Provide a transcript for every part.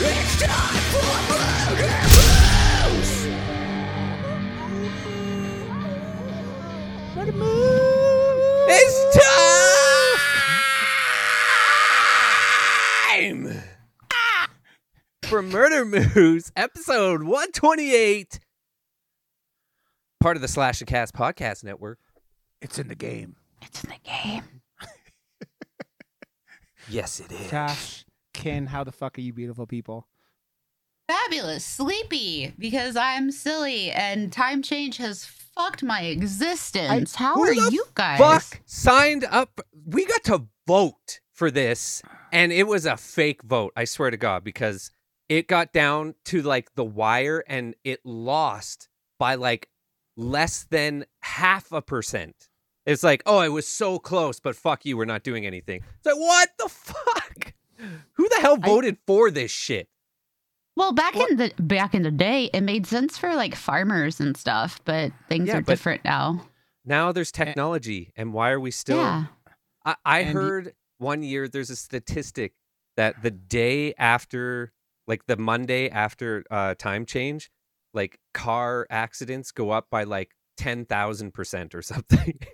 It's time for murder moose. It's time for Murder Moose, episode 128, part of the Slash and Cast podcast network. It's in the game. It's in the game. Yes, it is. Josh, Ken, how the fuck are you beautiful people? Fabulous. Sleepy because I'm silly and time change has fucked my existence. How are you guys? Fuck signed up. We got to vote for this, and it was a fake vote. I swear to God, because it got down to like the wire, and it lost by like less than half a percent. It's like, oh, it was so close, but fuck you, we're not doing anything. It's like, what the fuck? Who the hell I- voted for this shit? Well, back in the back in the day, it made sense for like farmers and stuff, but things Yeah, are but- different now. Now there's technology, and why are we still? yeah. I, I And y- heard one year there's a statistic that the day after, like the Monday after uh, time change, like car accidents go up by like 10,000% or something.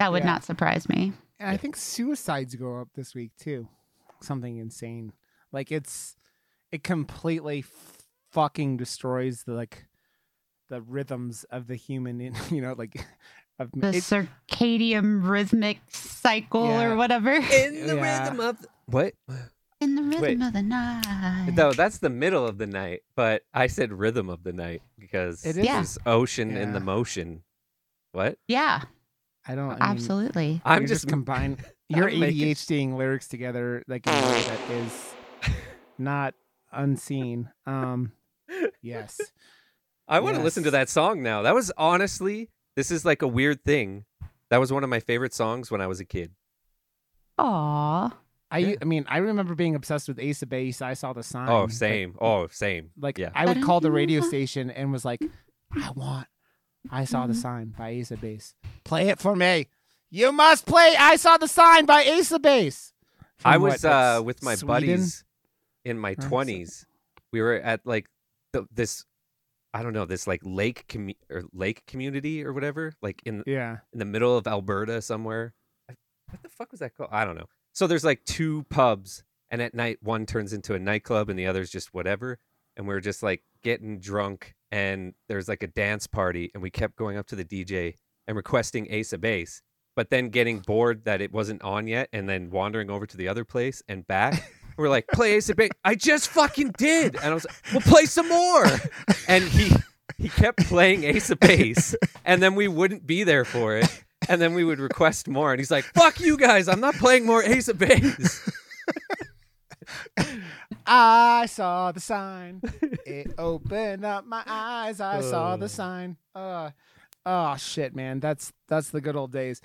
That would Yeah. not surprise me. And I think suicides go up this week too. Something insane. Like it's it completely fucking destroys the like the rhythms of the human in you know like of The it, circadian rhythmic cycle Yeah. or whatever. In the Yeah. rhythm of. The... What? In the rhythm Wait. of the night. No, that's the middle of the night, but I said rhythm of the night because It it is. is ocean in the motion. What? Yeah, I don't I mean, absolutely. I'm you're just combine you're I'm ADHDing lyrics together like in a way that is not unseen. Um yes. I want to listen to that song now. That was honestly, this is like a weird thing. That was one of my favorite songs when I was a kid. Aw. I Yeah. I mean I remember being obsessed with Ace of Base. I saw the sign. Oh, but- same. Oh, same. Like Yeah. I would call the radio station and was like, I want I saw the sign by Ace of Base. Play it for me. You must play I saw the sign by Ace of Base. I From was what, uh, with my Sweden? buddies in my something? twenties. We were at like the, this, I don't know, this like lake commu- or lake community or whatever, like in Yeah. in the middle of Alberta somewhere. I- What the fuck was that called? I don't know. So there's like two pubs, and at night one turns into a nightclub, and the other's just whatever. And we are just like getting drunk, and there's like a dance party, and we kept going up to the DJ and requesting Ace of Base, but then getting bored that it wasn't on yet, and then wandering over to the other place and back. We're like, play Ace of Base. I just fucking did, and I was like, well, play some more. And he he kept playing Ace of Base, and then we wouldn't be there for it, and then we would request more, and he's like, "Fuck you guys, I'm not playing more Ace of Base." I saw the sign. It opened up my eyes. I saw the sign. Uh, oh shit, man. That's that's the good old days.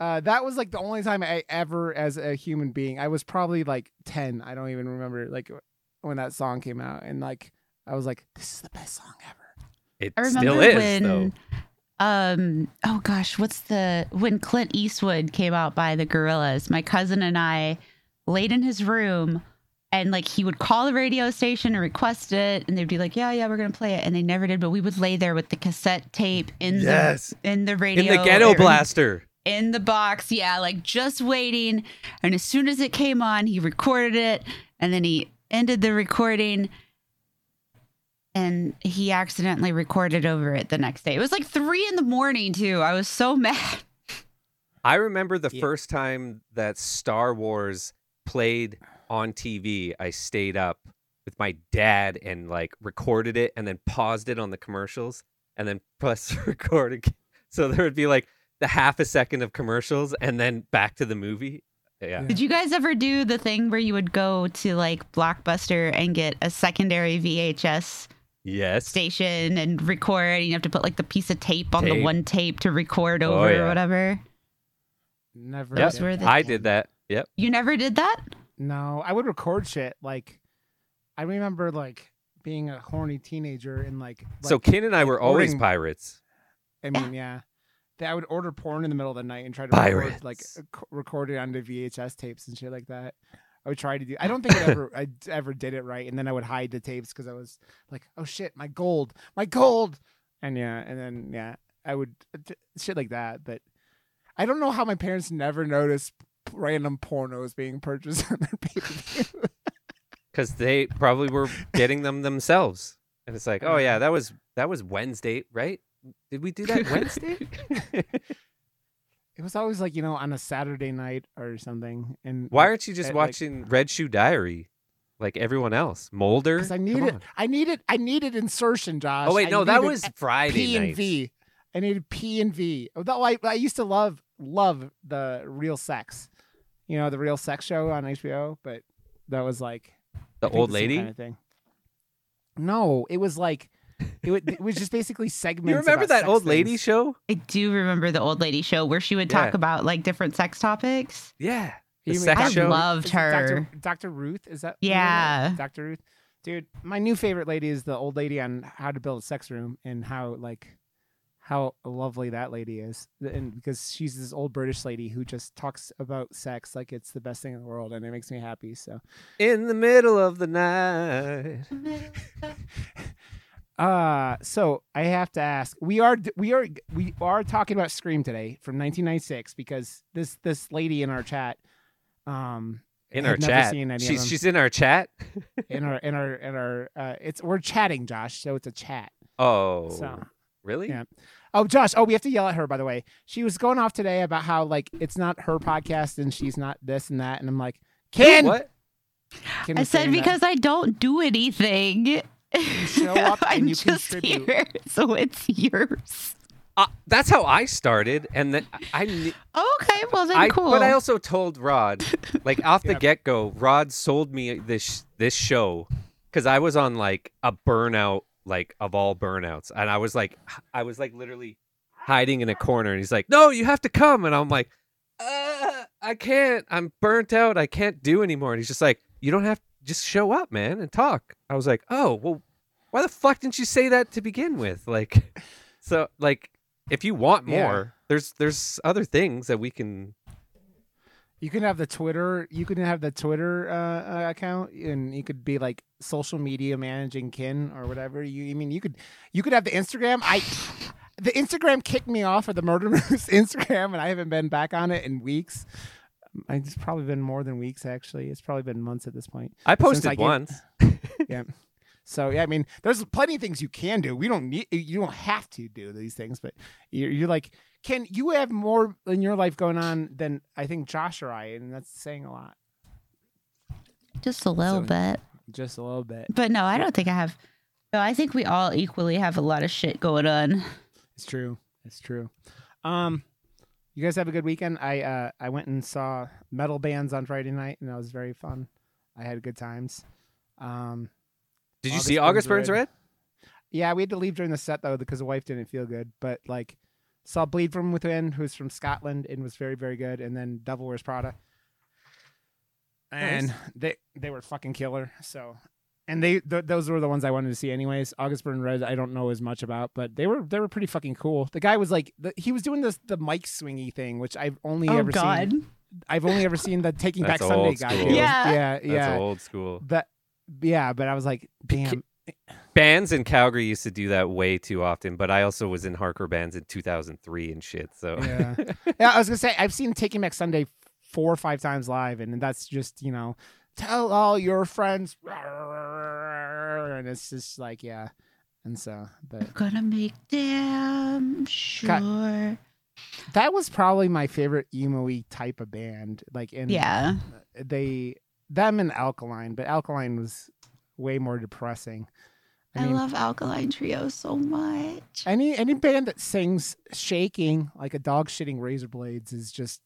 Uh, that was like the only time I ever, as a human being, I was probably like ten. I don't even remember like when that song came out, and like I was like, "This is the best song ever." It I remember still is, when though. um oh gosh, what's the when Clint Eastwood came out by the Gorillaz, my cousin and I laid in his room and like he would call the radio station and request it and they'd be like, Yeah, yeah, we're gonna play it and they never did, but we would lay there with the cassette tape in Yes. the in the radio In the ghetto or in- blaster. in the box, yeah, like just waiting. And as soon as it came on, he recorded it and then he ended the recording and he accidentally recorded over it the next day. It was like three in the morning, too. I was so mad. I remember the Yeah. first time that Star Wars played on TV. I stayed up with my dad and like recorded it, and then paused it on the commercials, and then press record again. So there would be like the half a second of commercials, and then back to the movie. Yeah. Did you guys ever do the thing where you would go to like Blockbuster and get a secondary VHS Yes. station and record? And you have to put like the piece of tape on the one tape to record Oh, over yeah. or whatever. Never. Yep. Those I things. did that. Yep. You never did that? No, I would record shit. Like, I remember like being a horny teenager and like. so like, Ken and I were always ordering- pirates. I mean, yeah. That I would order porn in the middle of the night and try to record, like uh, record it onto VHS tapes and shit like that. I would try to do. I don't think I ever I ever did it right, and then I would hide the tapes because I was like, "Oh shit, my gold, my gold," and yeah, and then yeah, I would shit like that. But I don't know how my parents never noticed random pornos being purchased on their pay because they probably were getting them themselves. And it's like, oh yeah, that was that was Wednesday, right? Did we do that Wednesday? it was always like you know on a Saturday night or something. And Why aren't you just like- watching Red Shoe Diary like everyone else? Because I needed. I needed, I needed insertion, Josh. Oh wait, no, that was Friday P and night. V. I needed P and V. Oh, Although I, I used to love, love the Real Sex. You know, the Real Sex show on HBO, but that was like The old same lady. kind of thing. No, it was like, it, wa- it was just basically segments. You remember about that sex old lady things. show? I do remember the old lady show where she would talk Yeah. about like different sex topics. Yeah. The You mean sex I Dr. show. loved Is Dr. her. Dr. Ruth, is that? Yeah. Dr. Ruth. Dude, my new favorite lady is the old lady on how to build a sex room and how like how lovely that lady is. And because she's this old British lady who just talks about sex like it's the best thing in the world and it makes me happy. So In the middle of the night. uh so I have to ask. We are we are we are talking about Scream today from 1996 because this this lady in our chat um In our chat. seen any of She's them. she's in our chat. in our in our in our uh it's we're chatting Josh, so it's a chat. Oh. So really? Yeah. Oh, Josh. Oh, we have to yell at her, by the way. She was going off today about how, like, it's not her podcast and she's not this and that. And I'm like, Ken! What? Can I say said that? because I don't do anything. You show up and I'm you just contribute. here, so it's yours. Uh, that's how I started, and then I, kn- Oh, okay, well then I cool. but I also told Rod, like off the Yep. get go, Rod sold me this this show because I was on like a burnout, like of all burnouts, and I was like, I was like literally hiding in a corner, and he's like, "No, you have to come," and I'm like, uh, "I can't. I'm burnt out. I can't do anymore." And he's just like, "You don't have to just show up, man, and talk." I was like, "Oh, well, why the fuck didn't you say that to begin with?" Like, so like. If you want Yeah. more, there's there's other things that we can You can have the Twitter. You can have the Twitter uh, uh, account, and you could be like social media managing kin or whatever. You, I mean, you could, you could have the Instagram. I, the Instagram kicked me off of the Murder Moose Instagram, and I haven't been back on it in weeks. It's probably been more than weeks, actually. It's probably been months at this point. I posted I once. yeah. So yeah, I mean, there's plenty of things you can do. We don't need, you don't have to do these things, but you're, you're like, can you have more in your life going on than I think Josh or I, and that's saying a lot, just a little So- bit. just a little bit. But no, I don't think I have. No, I think we all equally have a lot of shit going on. It's true. It's true. Um, you guys have a good weekend. I uh, I went and saw metal bands on Friday night, and that was very fun. I had good times. Um, Did you August see August Burns Red. Red? Yeah, we had to leave during the set though because the wife didn't feel good. But like, saw Bleed from Within, who's from Scotland and was very very good, and then Devil Wears Prada, and Nice. they they were fucking killer. So, and they th- those were the ones I wanted to see anyways. August Burn Red, I don't know as much about, but they were they were pretty fucking cool. The guy was like, the, he was doing this the mic swingy thing, which I've only Oh ever God. seen. I've only ever seen the Taking Back Sunday old guy. school. do. Yeah. yeah, That's old school. But yeah, but I was like, damn. Bands in Calgary used to do that way too often, but I also was in hardcore bands in 2003 and shit. So Yeah. yeah, I was gonna say I've seen Taking Back Sunday four or five times live, and that's just you know, tell all your friends, and it's just like yeah, and so but Gonna make damn sure. that was probably my favorite emo-y type of band. Like in Yeah. they them and Alkaline, but Alkaline was way more depressing. I I, mean, love Alkaline Trio so much. any any band that sings shaking like a dog shitting razor blades is just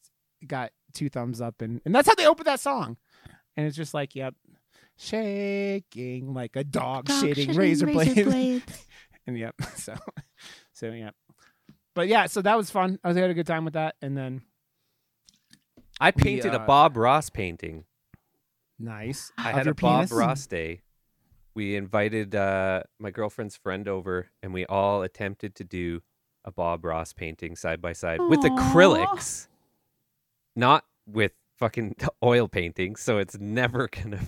got two thumbs up and and that's how they open that song and it's just like yep shaking like a dog, Dog shitting, razor, blades. blades. and yep so so yep but yeah so that was fun i was had a good time with that and then I painted uh, a Bob Ross painting. Nice I Of had a Bob penis? Ross day. We invited uh, my girlfriend's friend over, and we all attempted to do a Bob Ross painting side by side with acrylics, not with fucking oil paintings, so it's never gonna.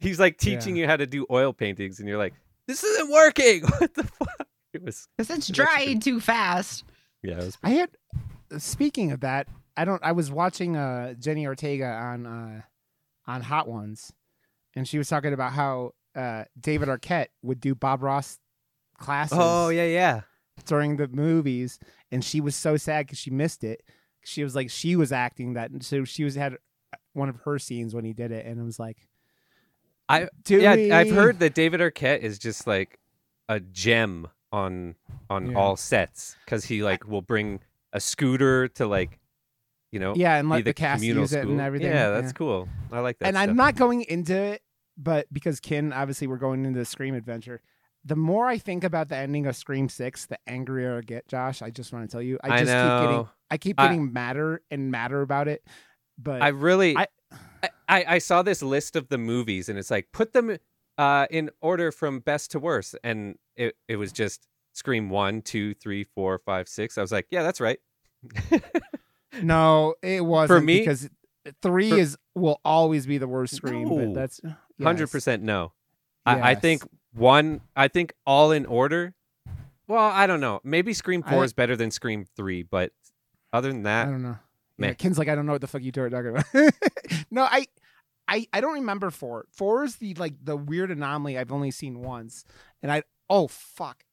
He's like teaching you how to do oil paintings, and you're like, "This isn't working. What the fuck?" It was Because it's drying too fast. yeah, it was I had. Speaking of that, I don't. I was watching uh, Jenna Ortega on uh, on Hot Ones, and she was talking about how uh, David Arquette would do Bob Ross classes. Oh yeah, yeah. during the movies, and she was so sad because she missed it. She was like she was acting that, and so she was had one of her scenes when he did it, and it was like, I- do yeah, we- I've heard that David Arquette is just like a gem on on Yeah. all sets because he like will bring a scooter to like, you know, yeah, and let the, cast communal use it and everything. Yeah, that's cool. I like that. and stuff. I'm not going into it, but because Kin, obviously, we're going into the Scream adventure. The more I think about the ending of Scream Six, the angrier I get. Josh, I just want to tell you, I I just keep getting. I keep I- getting madder and madder about it. But I really, I- I, I, I saw this list of the movies, and it's like put them uh, in order from best to worst, and it, it was just Scream one, two, three, four, five, six. I was like, yeah, that's right. no, it wasn't for me- because three for- is will always be the worst Scream. No. But that's Hundred yes. percent no. I, I think one. I think all in order. Well, I don't know. Maybe Scream I- four is better than Scream three, but other than that, I don't know. Yeah, meh. Ken's like, I don't know what the fuck you two are talking about. no, I, I, I don't remember four. Four is the like the weird anomaly I've only seen once, and I oh fuck.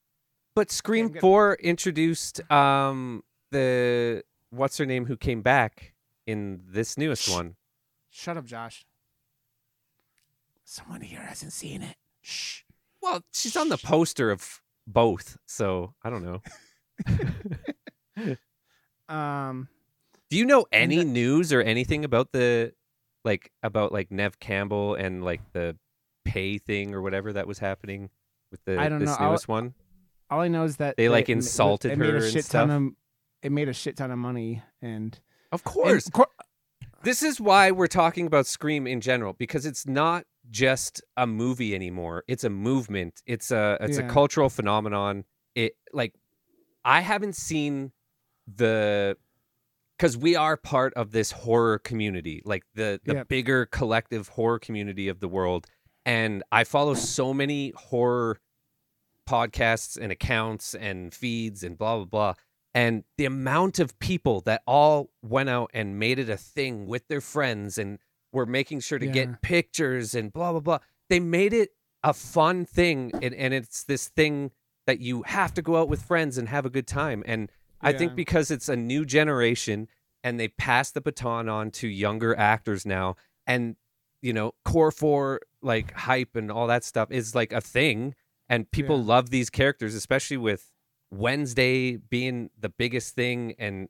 but Scream four introduced um the what's her name who came back in this newest Shh. one. Shut up, Josh. Someone here hasn't seen it. Shh. Well, she's on the poster of both, so I don't know. Um, Do you know any the- news or anything about the like about like Nev Campbell and like the pay thing or whatever that was happening with the I don't this know. I'll- newest one? all I know is that They, like, it- it- insulted made her a and stuff? ton of. It made a shit ton of money, and Of and course. cour- This is why we're talking about Scream in general because it's not just a movie anymore. It's a movement. It's a it's Yeah. a cultural phenomenon. It like I haven't seen the because we are part of this horror community, like the the Yep. bigger collective horror community of the world. And I follow so many horror podcasts and accounts and feeds and blah blah blah. And the amount of people that all went out and made it a thing with their friends and were making sure to Yeah. get pictures and blah blah blah. They made it a fun thing and, and it's this thing that you have to go out with friends and have a good time. And I think because it's a new generation and they pass the baton on to younger actors now and you know core 4 like hype and all that stuff is like a thing and people Yeah. love these characters especially with Wednesday being the biggest thing and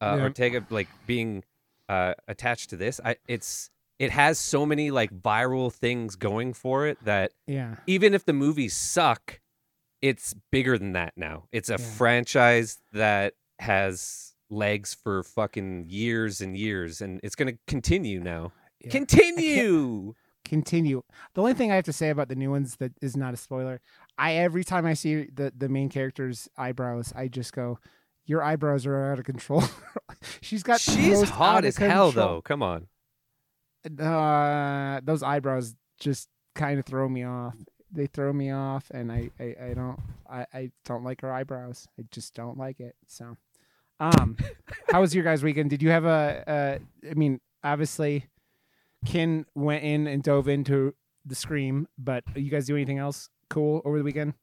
uh, Yeah. Ortega like being uh, attached to this I it's it has so many like viral things going for it that yeah, even if the movies suck, it's bigger than that now. It's a Yeah. franchise that has legs for fucking years and years, and it's gonna continue now. yeah. Continue. continue. The only thing I have to say about the new ones that is not a spoiler, I every time I see the the main character's eyebrows, I just go, "Your eyebrows are out of control." She's got She's hot as hell, control- though. Come on. Uh, those eyebrows just kind of throw me off. They throw me off, and I I, I don't I, I don't like her eyebrows. I just don't like it. So, um, how was your guys' weekend? Did you have a? Uh, I mean, obviously, Kin went in and dove into the scream, but you guys do anything else cool over the weekend?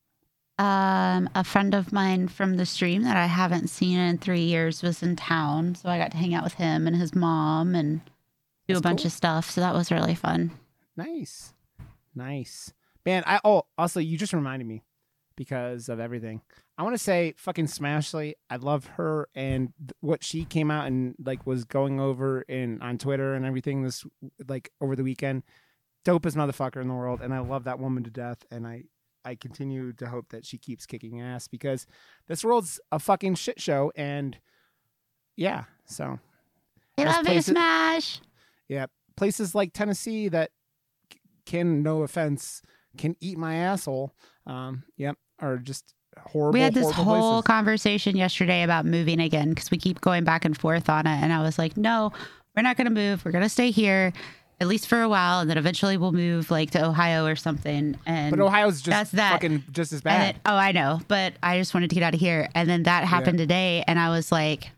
Um, a friend of mine from the stream that I haven't seen in three years was in town, so I got to hang out with him and his mom and do That's a bunch cool. of stuff. So that was really fun. Nice, nice, man. I oh also you just reminded me because of everything. I want to say fucking Smashley. I love her and th- what she came out and like was going over in on Twitter and everything this like over the weekend. Dopest motherfucker in the world, and I love that woman to death. And I I continue to hope that she keeps kicking ass because this world's a fucking shit show. And yeah, so I love you, Smash. yeah, places like Tennessee that can, no offense, can eat my asshole. Um, yep, are just horrible. We had this whole places. conversation yesterday about moving again because we keep going back and forth on it. And I was like, no, we're not going to move. We're going to stay here at least for a while, and then eventually we'll move like to Ohio or something. And But Ohio's just that's that. fucking just as bad. then, oh, I know, but I just wanted to get out of here, and then that happened today, and I was like,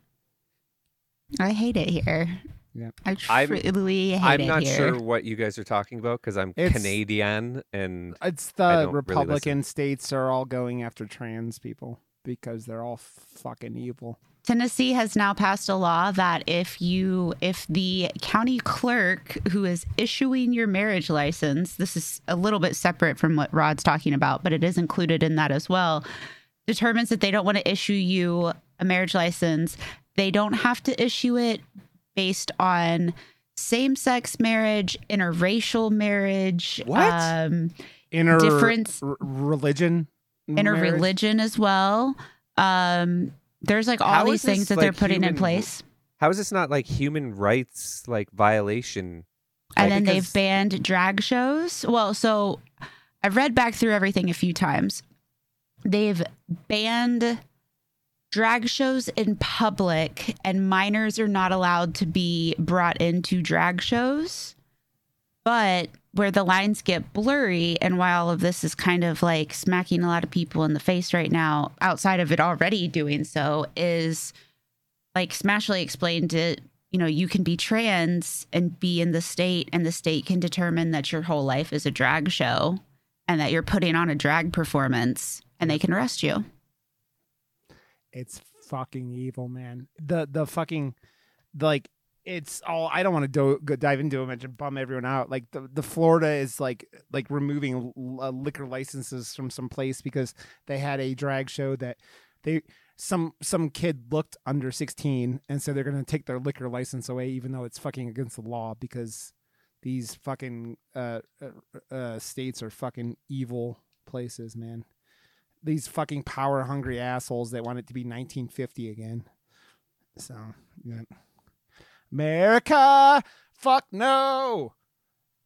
I hate it here. Yeah. I I'm- hate I'm it not here. sure what you guys are talking about because I'm It's- Canadian and It's the don't really Republican states are all going after trans people because they're all fucking evil. Tennessee has now passed a law that if you if the county clerk who is issuing your marriage license, this is a little bit separate from what Rod's talking about, but it is included in that as well, determines that they don't want to issue you a marriage license, they don't have to issue it based on same-sex marriage, interracial marriage, What? um Inner Difference- r- religion. interreligion marriage? as well. Um there's like all How these things that they're like, putting in place. how is this not like human rights like violation? and Like, then because- they've banned drag shows. Well, so I've read back through everything a few times. They've banned drag shows in public, and minors are not allowed to be brought into drag shows. But where the lines get blurry, and why all of this is kind of like smacking a lot of people in the face right now, outside of it already doing so, is like Smashley explained it you know, you can be trans and be in the state, and the state can determine that your whole life is a drag show and that you're putting on a drag performance and they can arrest you. It's fucking evil, man. The the fucking like it's all I don't want to do, go dive into it and bum everyone out. Like the, the Florida is like like removing l- uh, liquor licenses from some place because they had a drag show that they some some kid looked under 16 and so they're going to take their liquor license away even though it's fucking against the law because these fucking uh, uh, uh states are fucking evil places, man these fucking power hungry assholes that want it to be 1950 again. So, yeah. America, fuck no.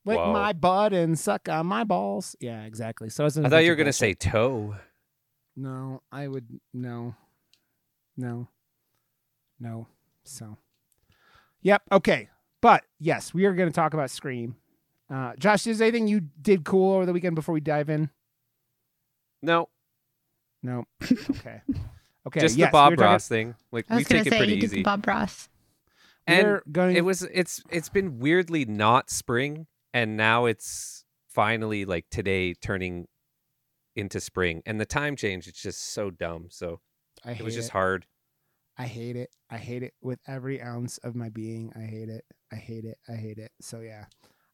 Lick Whoa. my butt and suck on my balls. Yeah, exactly. So it's I thought you were gonna say toe. no. I would no, no, no. So, yep. Okay, but yes, we are going to talk about Scream. Uh, Josh, is there anything you did cool over the weekend before we dive in? No, No. Okay. Okay. just yes, the Bob we're talking- Ross thing. Like we take to it say, pretty you did the easy. Bob Ross. And going. it was it's it's been weirdly not spring and now it's finally like today turning into spring and the time change it's just so dumb so I it was just it. hard I hate it. I hate it with every ounce of my being. I hate it. I hate it. I hate it. So yeah.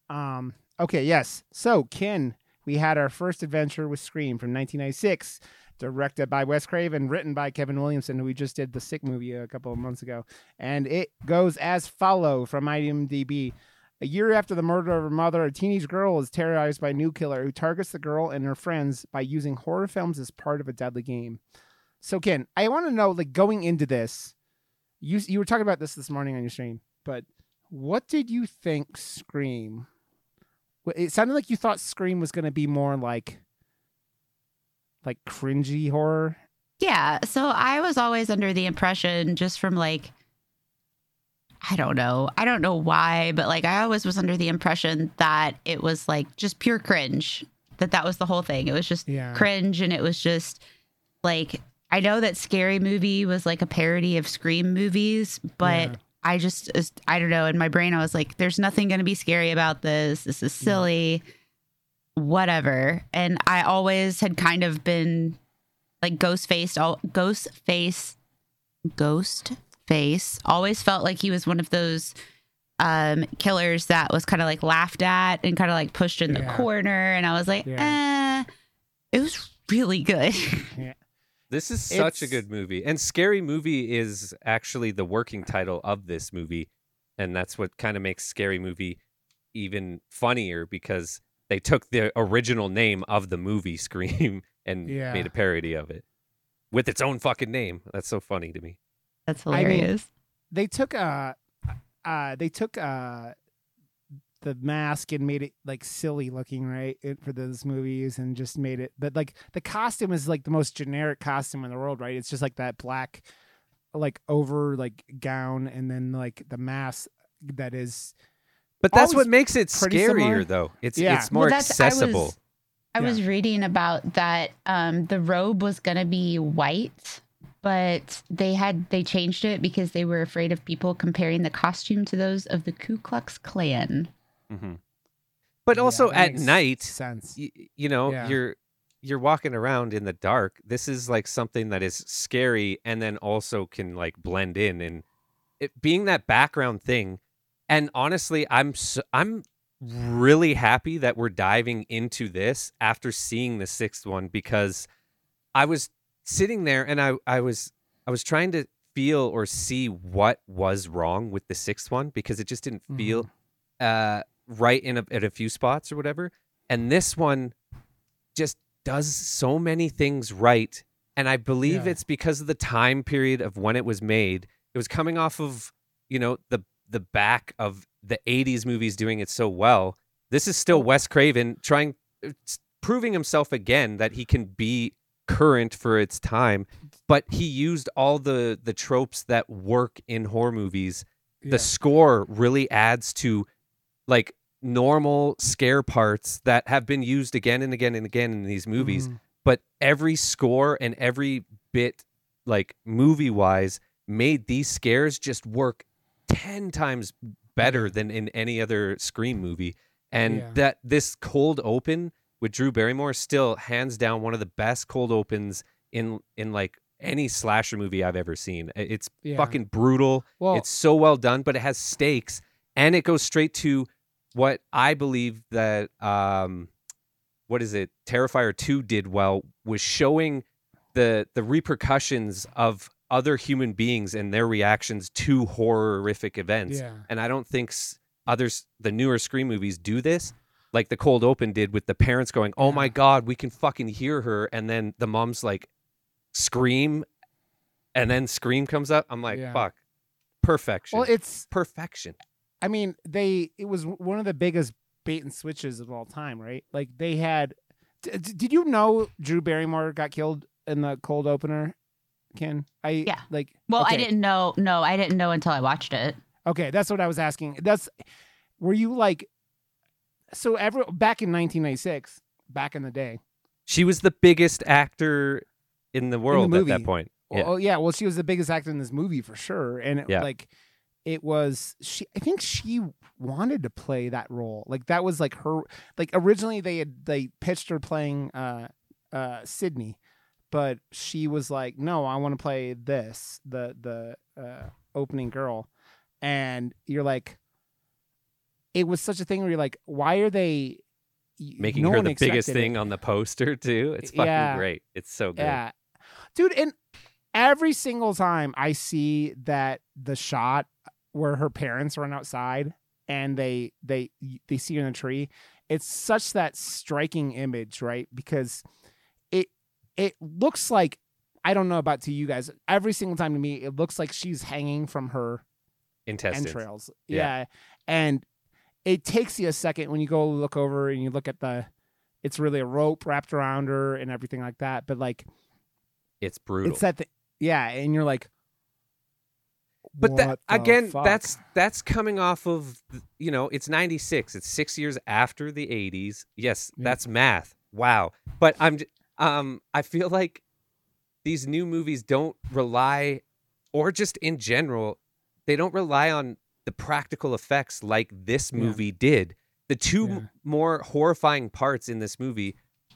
Um. Okay. Yes. So Ken, we had our first adventure with Scream from 1996, directed by Wes Craven, written by Kevin Williamson, who we just did the Sick movie a couple of months ago, and it goes as follow from IMDb. A year after the murder of her mother, a teenage girl is terrorized by a new killer who targets the girl and her friends by using horror films as part of a deadly game. So Ken, I want to know, like going into this, you you were talking about this this morning on your stream, but what did you think Scream? It sounded like you thought Scream was going to be more like, like cringy horror. Yeah. So I was always under the impression, just from like, I don't know. I don't know why, but like I always was under the impression that it was like just pure cringe, that that was the whole thing. It was just Yeah. cringe and it was just like, I know that Scary Movie was like a parody of Scream movies, but Yeah. I just, I don't know. In my brain, I was like, there's nothing going to be scary about this. This is silly, whatever. And I always had kind of been like ghost faced, all ghost face, ghost face. Always felt like he was one of those um killers that was kind of like laughed at and kind of like pushed in the corner. And I was like, eh, it was really good. yeah. this is such a good movie and scary movie is actually the working title of this movie and that's what kind of makes scary movie even funnier because they took the original name of the movie scream and Yeah. made a parody of it with its own fucking name that's so funny to me That's I mean, hilarious. They took uh, uh, they took uh, the mask and made it like silly looking, right, for those movies, and just made it. But like the costume is like the most generic costume in the world, right? It's just like that black, like over like gown, and then like the mask that is But that's what makes it scarier, similar. though. It's Yeah. it's more Well, that's- I was- accessible. I Yeah. was reading about that um, the robe was gonna be white, but they had they changed it because they were afraid of people comparing the costume to those of the Ku Klux Klan. Mm-hmm. But also that at night, sense. y- you know, Yeah. you're you're walking around in the dark. This is like something that is scary and then also can like blend in and it being that background thing. And honestly, I'm so, I'm really happy that we're diving into this after seeing the sixth one because I was sitting there and I I was I was trying to feel or see what was wrong with the sixth one because it just didn't feel uh right in a, at a few spots or whatever. And this one just does so many things right. And I believe Yeah. it's because of the time period of when it was made. It was coming off of, you know, the the back of the 80s movies doing it so well. This is still Wes Craven trying proving himself again that he can be current for its time, but he used all the the tropes that work in horror movies Yeah. the score really adds to like normal scare parts that have been used again and again and again in these movies Mhm. but every score and every bit like movie wise made these scares just work 10 times better than in any other scream movie and Yeah. that this cold open with drew barrymore is still hands down one of the best cold opens in in like any slasher movie i've ever seen it's Yeah. fucking brutal Well, it's so well done, but it has stakes and it goes straight to what I believe that um what is it? Terrifier 2 did well was showing the the repercussions of other human beings and their reactions to horrific events. yeah. And I don't think others the newer Scream movies do this like the cold open did with the parents going, "Oh my god, we can fucking hear her." And then the mom's like scream and then scream comes up. I'm like, Yeah. "Fuck. Perfection." Well, it's perfection. I mean, they it was one of the biggest bait and switches of all time, right? Like they had. D- did you know Drew Barrymore got killed in the cold opener? Ken, I Yeah. like. Well, I didn't know. No, I didn't know until I watched it. Okay, that's what I was asking. That's were you like so ever back in 1996, back in the day. She was the biggest actor in the world at that movie. point. Yeah. Oh yeah, well she was the biggest actor in this movie for sure and it, Yeah. like it was she I think she wanted to play that role. Like that was like her like originally they had they pitched her playing uh uh Sydney, but she was like, "No, I want to play this, the the uh opening girl." And you're like it was such a thing where you're like, "Why are they Making no her the biggest it. thing on the poster too. It's fucking Yeah. great. It's so good. Yeah. Dude, and every single time I see that the shot where her parents run outside and they they they see her in the tree, it's such that striking image, right? Because it looks like I don't know about to you guys. Every single time to me, it looks like she's hanging from her Intestines. entrails. Yeah. Yeah. And it takes you a second when you go look over and you look at the it's really a rope wrapped around her and everything like that. But like It's brutal. it's that th- yeah, and you're like but that again, fuck?" that's that's coming off of you know, it's 96. It's 6 years after the 80s. Yes, Yeah. that's math. Wow. But I'm um I feel like these new movies don't rely or just in general, they don't rely on the practical effects like this Yeah. movie did. The two Yeah. more horrifying parts in this movie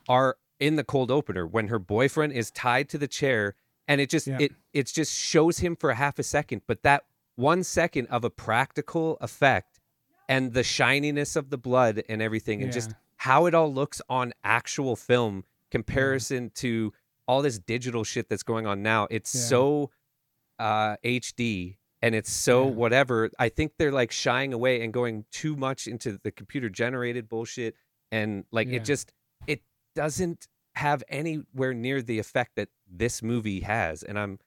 are in the cold opener when her boyfriend is tied to the chair and it just Yeah. it it just shows him for a half a second but that one second of a practical effect and the shininess of the blood and everything and just how it all looks on actual film comparison to all this digital shit that's going on now it's Yeah. so uh hd and it's so Yeah. whatever i think they're like shying away and going too much into the computer generated bullshit and like Yeah. it just it doesn't have anywhere near the effect that this movie has and i'm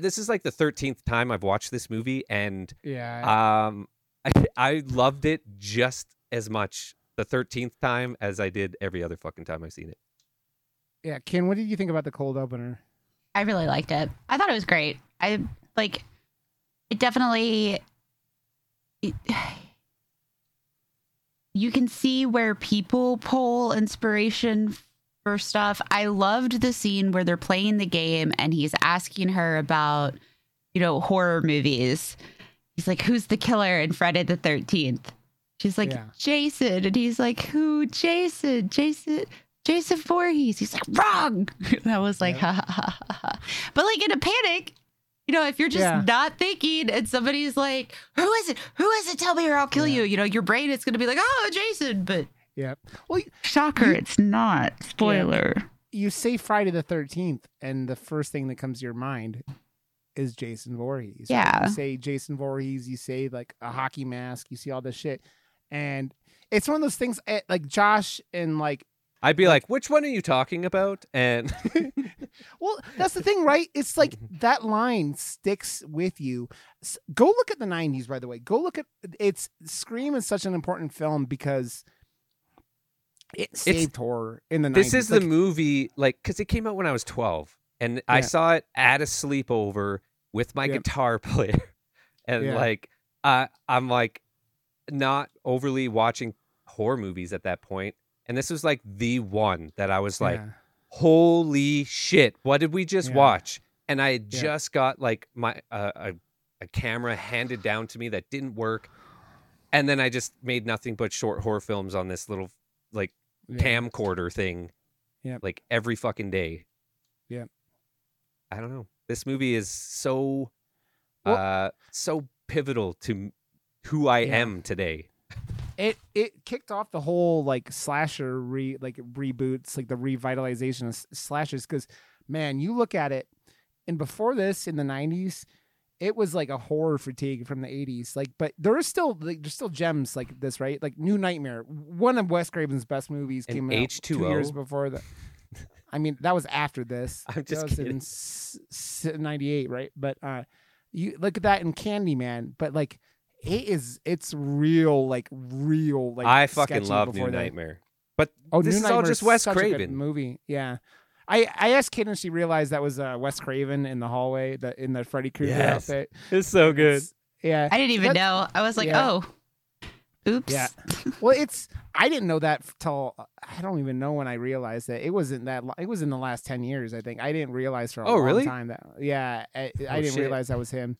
this is like the 13th time i've watched this movie and yeah. um I, I loved it just as much the 13th time as i did every other fucking time i've seen it yeah, Ken, what did you think about the cold opener? I really liked it. I thought it was great. I like it definitely it, you can see where people pull inspiration for stuff. I loved the scene where they're playing the game and he's asking her about, you know, horror movies. He's like, "Who's the killer in Friday the 13th?" She's like, Yeah. "Jason." And he's like, "Who? Jason? Jason Jason Voorhees." He's like, "Wrong." And I was like, Yeah. ha, ha, ha, ha, ha. But like in a panic, you know, if you're just Yeah. not thinking and somebody's like, "Who is it? Who is it? Tell me or I'll kill Yeah. you." You know, your brain is going to be like, "Oh, Jason," but Yeah. Well, shocker, You- it's not. Spoiler. you say Friday the Thirteenth, and the first thing that comes to your mind is Jason Voorhees. Yeah. You say Jason Voorhees. You say like a hockey mask. You see all this shit, and it's one of those things. eh, Like Josh and like I'd be like, which one are you talking about? And Well, that's the thing, right? It's like that line sticks with you. Go look at the 90s, by the way. Go look at it's Scream is such an important film because it saved horror in the 90s. this is Like, the movie, like, because it came out when I was 12, and I saw it at a sleepover with my Yeah. guitar player, and Yeah. like, I I'm like, not overly watching horror movies at that point, and this was like the one that I was like, yeah. holy shit, what did we just Yeah. watch? And I had Yeah. just got like my uh, a a camera handed down to me that didn't work, and then I just made nothing but short horror films on this little like Yeah. camcorder thing. Yep. Like every fucking day. Yeah, I don't know. This movie is so Well- uh so pivotal to who I Yeah. am today. It it kicked off the whole like slasher re like reboots like the revitalization of s- slashers because man you look at it and before this in the 90s it was like a horror fatigue from the 80s like but there are still like there's still gems like this right? Like new nightmare one of wes craven's best movies And came out two years before that i mean that was after this. I'm just that was in kidding. s- 98 right? But uh you look at that in candyman but like it is it's real like real like I fucking sketchy love before New that. Nightmare. But oh this New is all just Wes such a good Craven. movie yeah I, I asked Kate and she realized that was uh, Wes Craven in the hallway, the, in the Freddy Krueger Yes. outfit. it's so good. It's- yeah, I didn't even That- know. I was like, yeah. "Oh, oops." Yeah. well, it's I didn't know that till I don't even know when I realized that it wasn't that. It was in the last ten years, I think. I didn't realize for a Oh, long really? time that. Yeah, I, I Oh, didn't shit. realize that was him.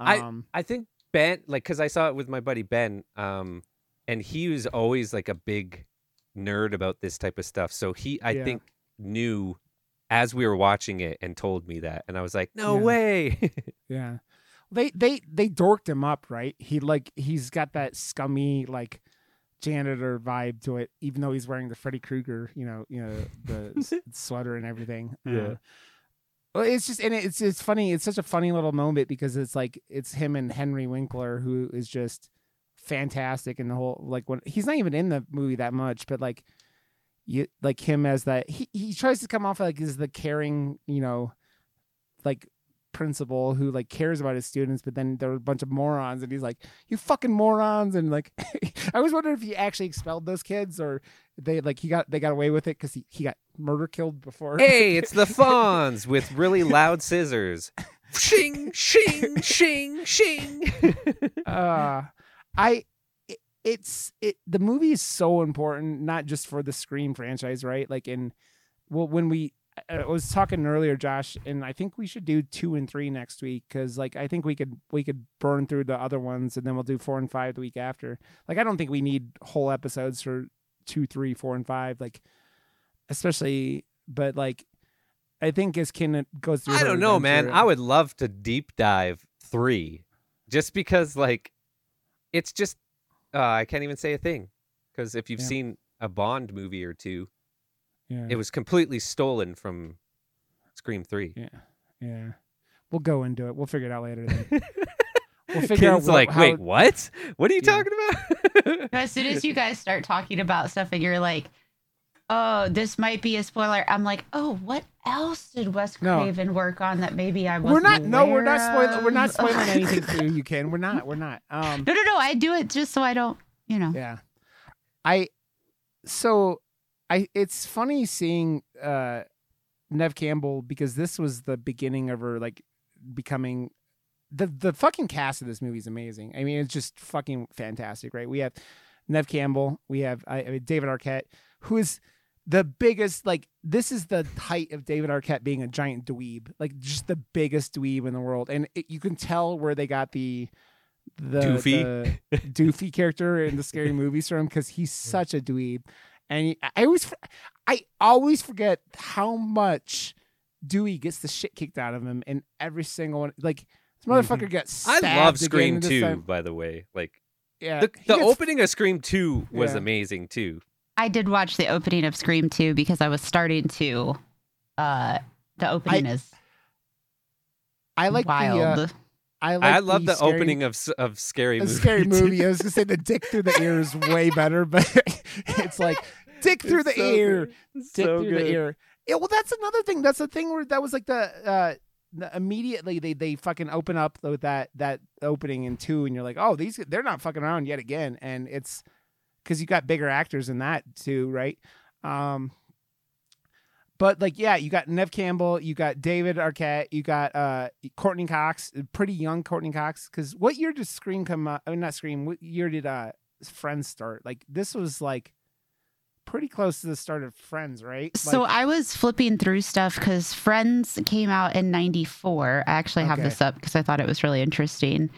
I- Um, I think Ben, like, because I saw it with my buddy Ben, um, and he was always like a big nerd about this type of stuff. So he, I Yeah. think, knew as we were watching it and told me that, and I was like, no Yeah. way. Yeah. They they they dorked him up, right? He like he's got that scummy like janitor vibe to it, even though he's wearing the Freddy Krueger, you know, you know, the sweater and everything. Yeah. Uh, well, it's just and it's it's funny. It's such a funny little moment because it's like it's him and Henry Winkler who is just fantastic in the whole like when he's not even in the movie that much, but like you like him as that he he tries to come off like as the caring, you know, like principal who like cares about his students, but then there are a bunch of morons, and he's like, "You fucking morons!" And like, I was wondering if he actually expelled those kids or they like he got they got away with it because he, he got murder killed before. hey, it's the Fonz with really loud scissors. Shing, shing, shing, shing. uh, I. it- It's it. The movie is so important, not just for the Scream franchise, right? Like in, well, when we I I was talking earlier, Josh, and I think we should do two and three next week because, like, I think we could we could burn through the other ones and then we'll do four and five the week after. Like, I don't think we need whole episodes for two, three, four, and five. Like, especially, but like, I think as Ken goes through, I don't know, man. I would love to deep dive three, just because, like, it's just uh, I can't even say a thing because if you've Yeah. seen a Bond movie or two, yeah, it was completely stolen from Scream Three. yeah, yeah. We'll go into it. We'll figure it out later. Then. We'll figure out Ken's what- like, how- wait, what? What are you Yeah. talking about? As soon as you guys start talking about stuff and you're like, "Oh, this might be a spoiler," I'm like, "Oh, what else did Wes No. Craven work on that maybe I wasn't We're not. No, we're not spoiling. We're not spoiling anything for you. You can. We're not. We're not. Um. No, no, no. I do it just so I don't, you know. Yeah. I so I it's funny seeing uh Nev Campbell because this was the beginning of her like becoming the the fucking cast of this movie is amazing. I mean, it's just fucking fantastic, right? We have Nev Campbell, we have I, I mean, David Arquette, who is the biggest. Like this is the height of David Arquette being a giant dweeb, like just the biggest dweeb in the world, and it, you can tell where they got the the Doofy. the doofy character in the scary movies from because he's such a dweeb, and he, I always f- I always forget how much Dewey gets the shit kicked out of him in every single one. Like this motherfucker gets. Mm-hmm. I stabbed love Scream this 2, time. by the way. Like Yeah, the, the gets- opening of Scream 2 was Yeah. amazing too. I did watch the opening of Scream 2 because I was starting to. Uh, the opening is I like wild. the. Uh, I like I love the, scary- opening of of Scary a Movie. scary too. movie. I was gonna say the dick through the ear is way better, but it's like dick through It's the so ear. good. Dick so through good. the ear. Yeah, well, that's another thing. That's the thing where that was like the uh the- immediately they they fucking open up that that opening in two, and you're like, oh, these they're not fucking around yet again, and it's because you got bigger actors in that too, right? Um, but like, yeah, you got Neve Campbell, you got David Arquette, you got uh Courteney Cox, pretty young Courteney Cox. Because what year did Scream come out? I mean, not Scream. What year did uh Friends start? Like this was like pretty close to the start of Friends, right? So Like, I was flipping through stuff because Friends came out in '94. I actually have Okay. this up because I thought it was really interesting.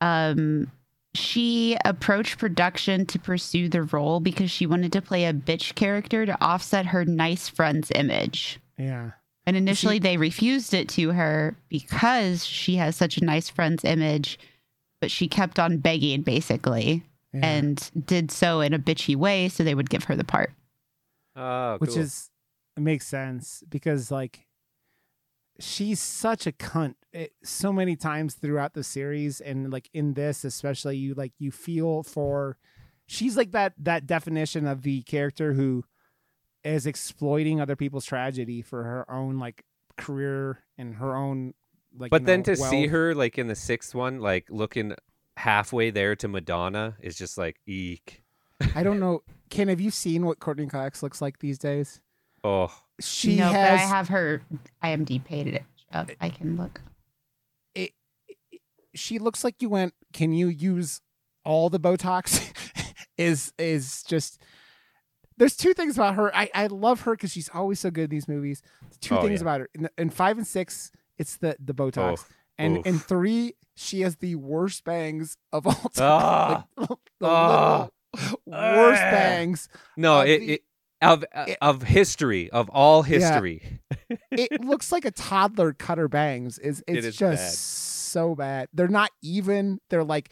Um, she approached production to pursue the role because she wanted to play a bitch character to offset her nice friend's image. yeah, And initially, they refused it to her because she has such a nice friend's image, but she kept on begging, basically, yeah. and did so in a bitchy way so they would give her the part. Oh, which cool. is makes sense because like she's such a cunt it, so many times throughout the series and like in this especially you like you feel for she's like that that definition of the character who is exploiting other people's tragedy for her own like career and her own like But then know, to see her like in the sixth one, like looking halfway there to Madonna is just like eek. i don't know. Ken have you seen what courteney cox looks like these days? Oh, she no, has but I have her IMDb page up. I can look. she looks like you went can you use all the botox? Is is just there's two things about her. I i love her because she's always so good in these movies. Two Oh, things yeah. about her. In, in five and six it's the the botox. Oh, and in three she has the worst bangs of all time Ah. Like, the Ah. worst Ah. bangs no, Of it, the- it of uh, it- of history of all history. it looks like a toddler cut her bangs is It it's is just bad. so bad they're not even they're like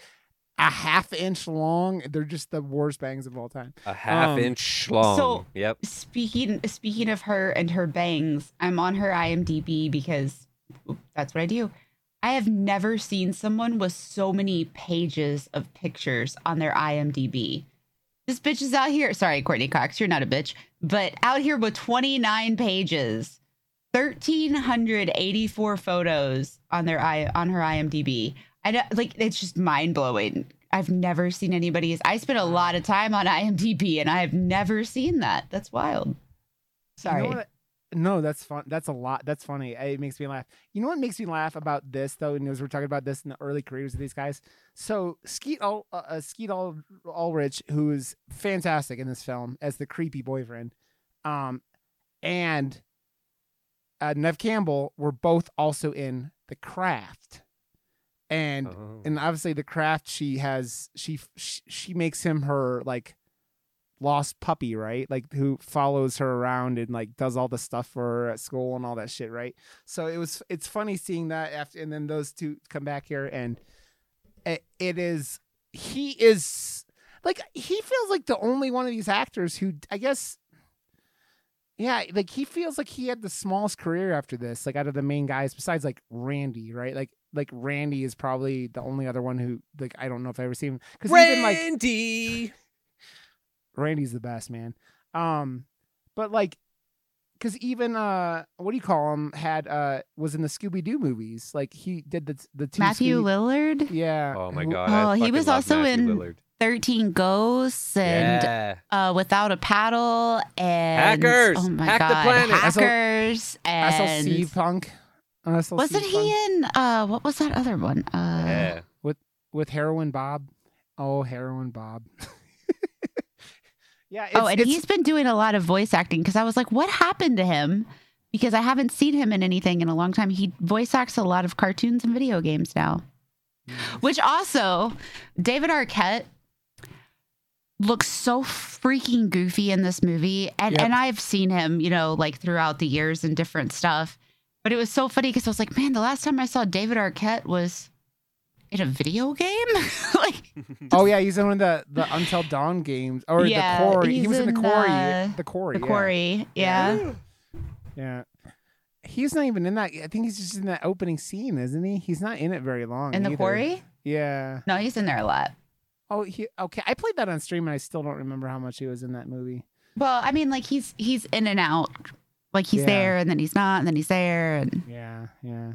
a half inch long they're just the worst bangs of all time A half Um, inch long. so- yep. Speaking speaking of her and her bangs, I'm on her IMDb because that's what I do. I have never seen someone with so many pages of pictures on their IMDb. This bitch is out here. Sorry, Courteney Cox, you're not a bitch, but out here with 29 pages, 1,384 photos on their i on her IMDb. I know, like it's just mind blowing. I've never seen anybody's. I spent a lot of time on IMDb and I've never seen that. That's wild. Sorry. You know? No, that's fun. That's a lot. That's funny. It makes me laugh. You know what makes me laugh about this though, and as we're talking about this in the early careers of these guys. So Skeet Ul- uh, uh, Skeet Ul- Ulrich, who is fantastic in this film as the creepy boyfriend, um, and uh, Neve Campbell were both also in The Craft, and Oh. and obviously the craft she has she, she makes him her like lost puppy right? Like who follows her around and like does all the stuff for her at school and all that shit right? So it was it's funny seeing that after and then those two come back here and it, it is he is like he feels like the only one of these actors who i guess yeah like he feels like he had the smallest career after this like out of the main guys besides like randy right? Like like randy is probably the only other one who like i don't know if i ever seen him because even like Randy. Randy's the best man um but like because even uh what do you call him had uh was in the scooby-doo movies like he did the the two Matthew Scooby- Lillard, yeah Oh my who- god. Oh, I he was also Matthew in Lillard. 13 Ghosts and yeah. uh, Without a Paddle and Hackers! Oh my Hack the planet. Hackers I saw and Steve Punk SLC Wasn't fun. he in uh what was that other one? Uh yeah. with heroin Bob? Oh, heroin Bob. yeah. Oh, it's, Oh, and he's been doing a lot of voice acting because I was like, what happened to him? Because I haven't seen him in anything in a long time. He voice acts a lot of cartoons and video games now. Mm. Which also, David Arquette looks so freaking goofy in this movie. And Yep. and I've seen him, you know, like throughout the years and different stuff. But it was so funny because I was like, man, the last time I saw David Arquette was in a video game. like Oh yeah, he's in one of the the Until Dawn games or Yeah, the Quarry. He was in the in, Quarry. uh, the Quarry. the yeah. quarry. Yeah. Yeah. He's not even in that. I think he's just in that opening scene, isn't he? He's not in it very long. In the either. quarry? Yeah. No, he's in there a lot. Oh, he, okay. I played that on stream, and I still don't remember how much he was in that movie. Well, I mean, like he's he's in and out. Like he's Yeah. there and then he's not, and then he's there, and Yeah, yeah.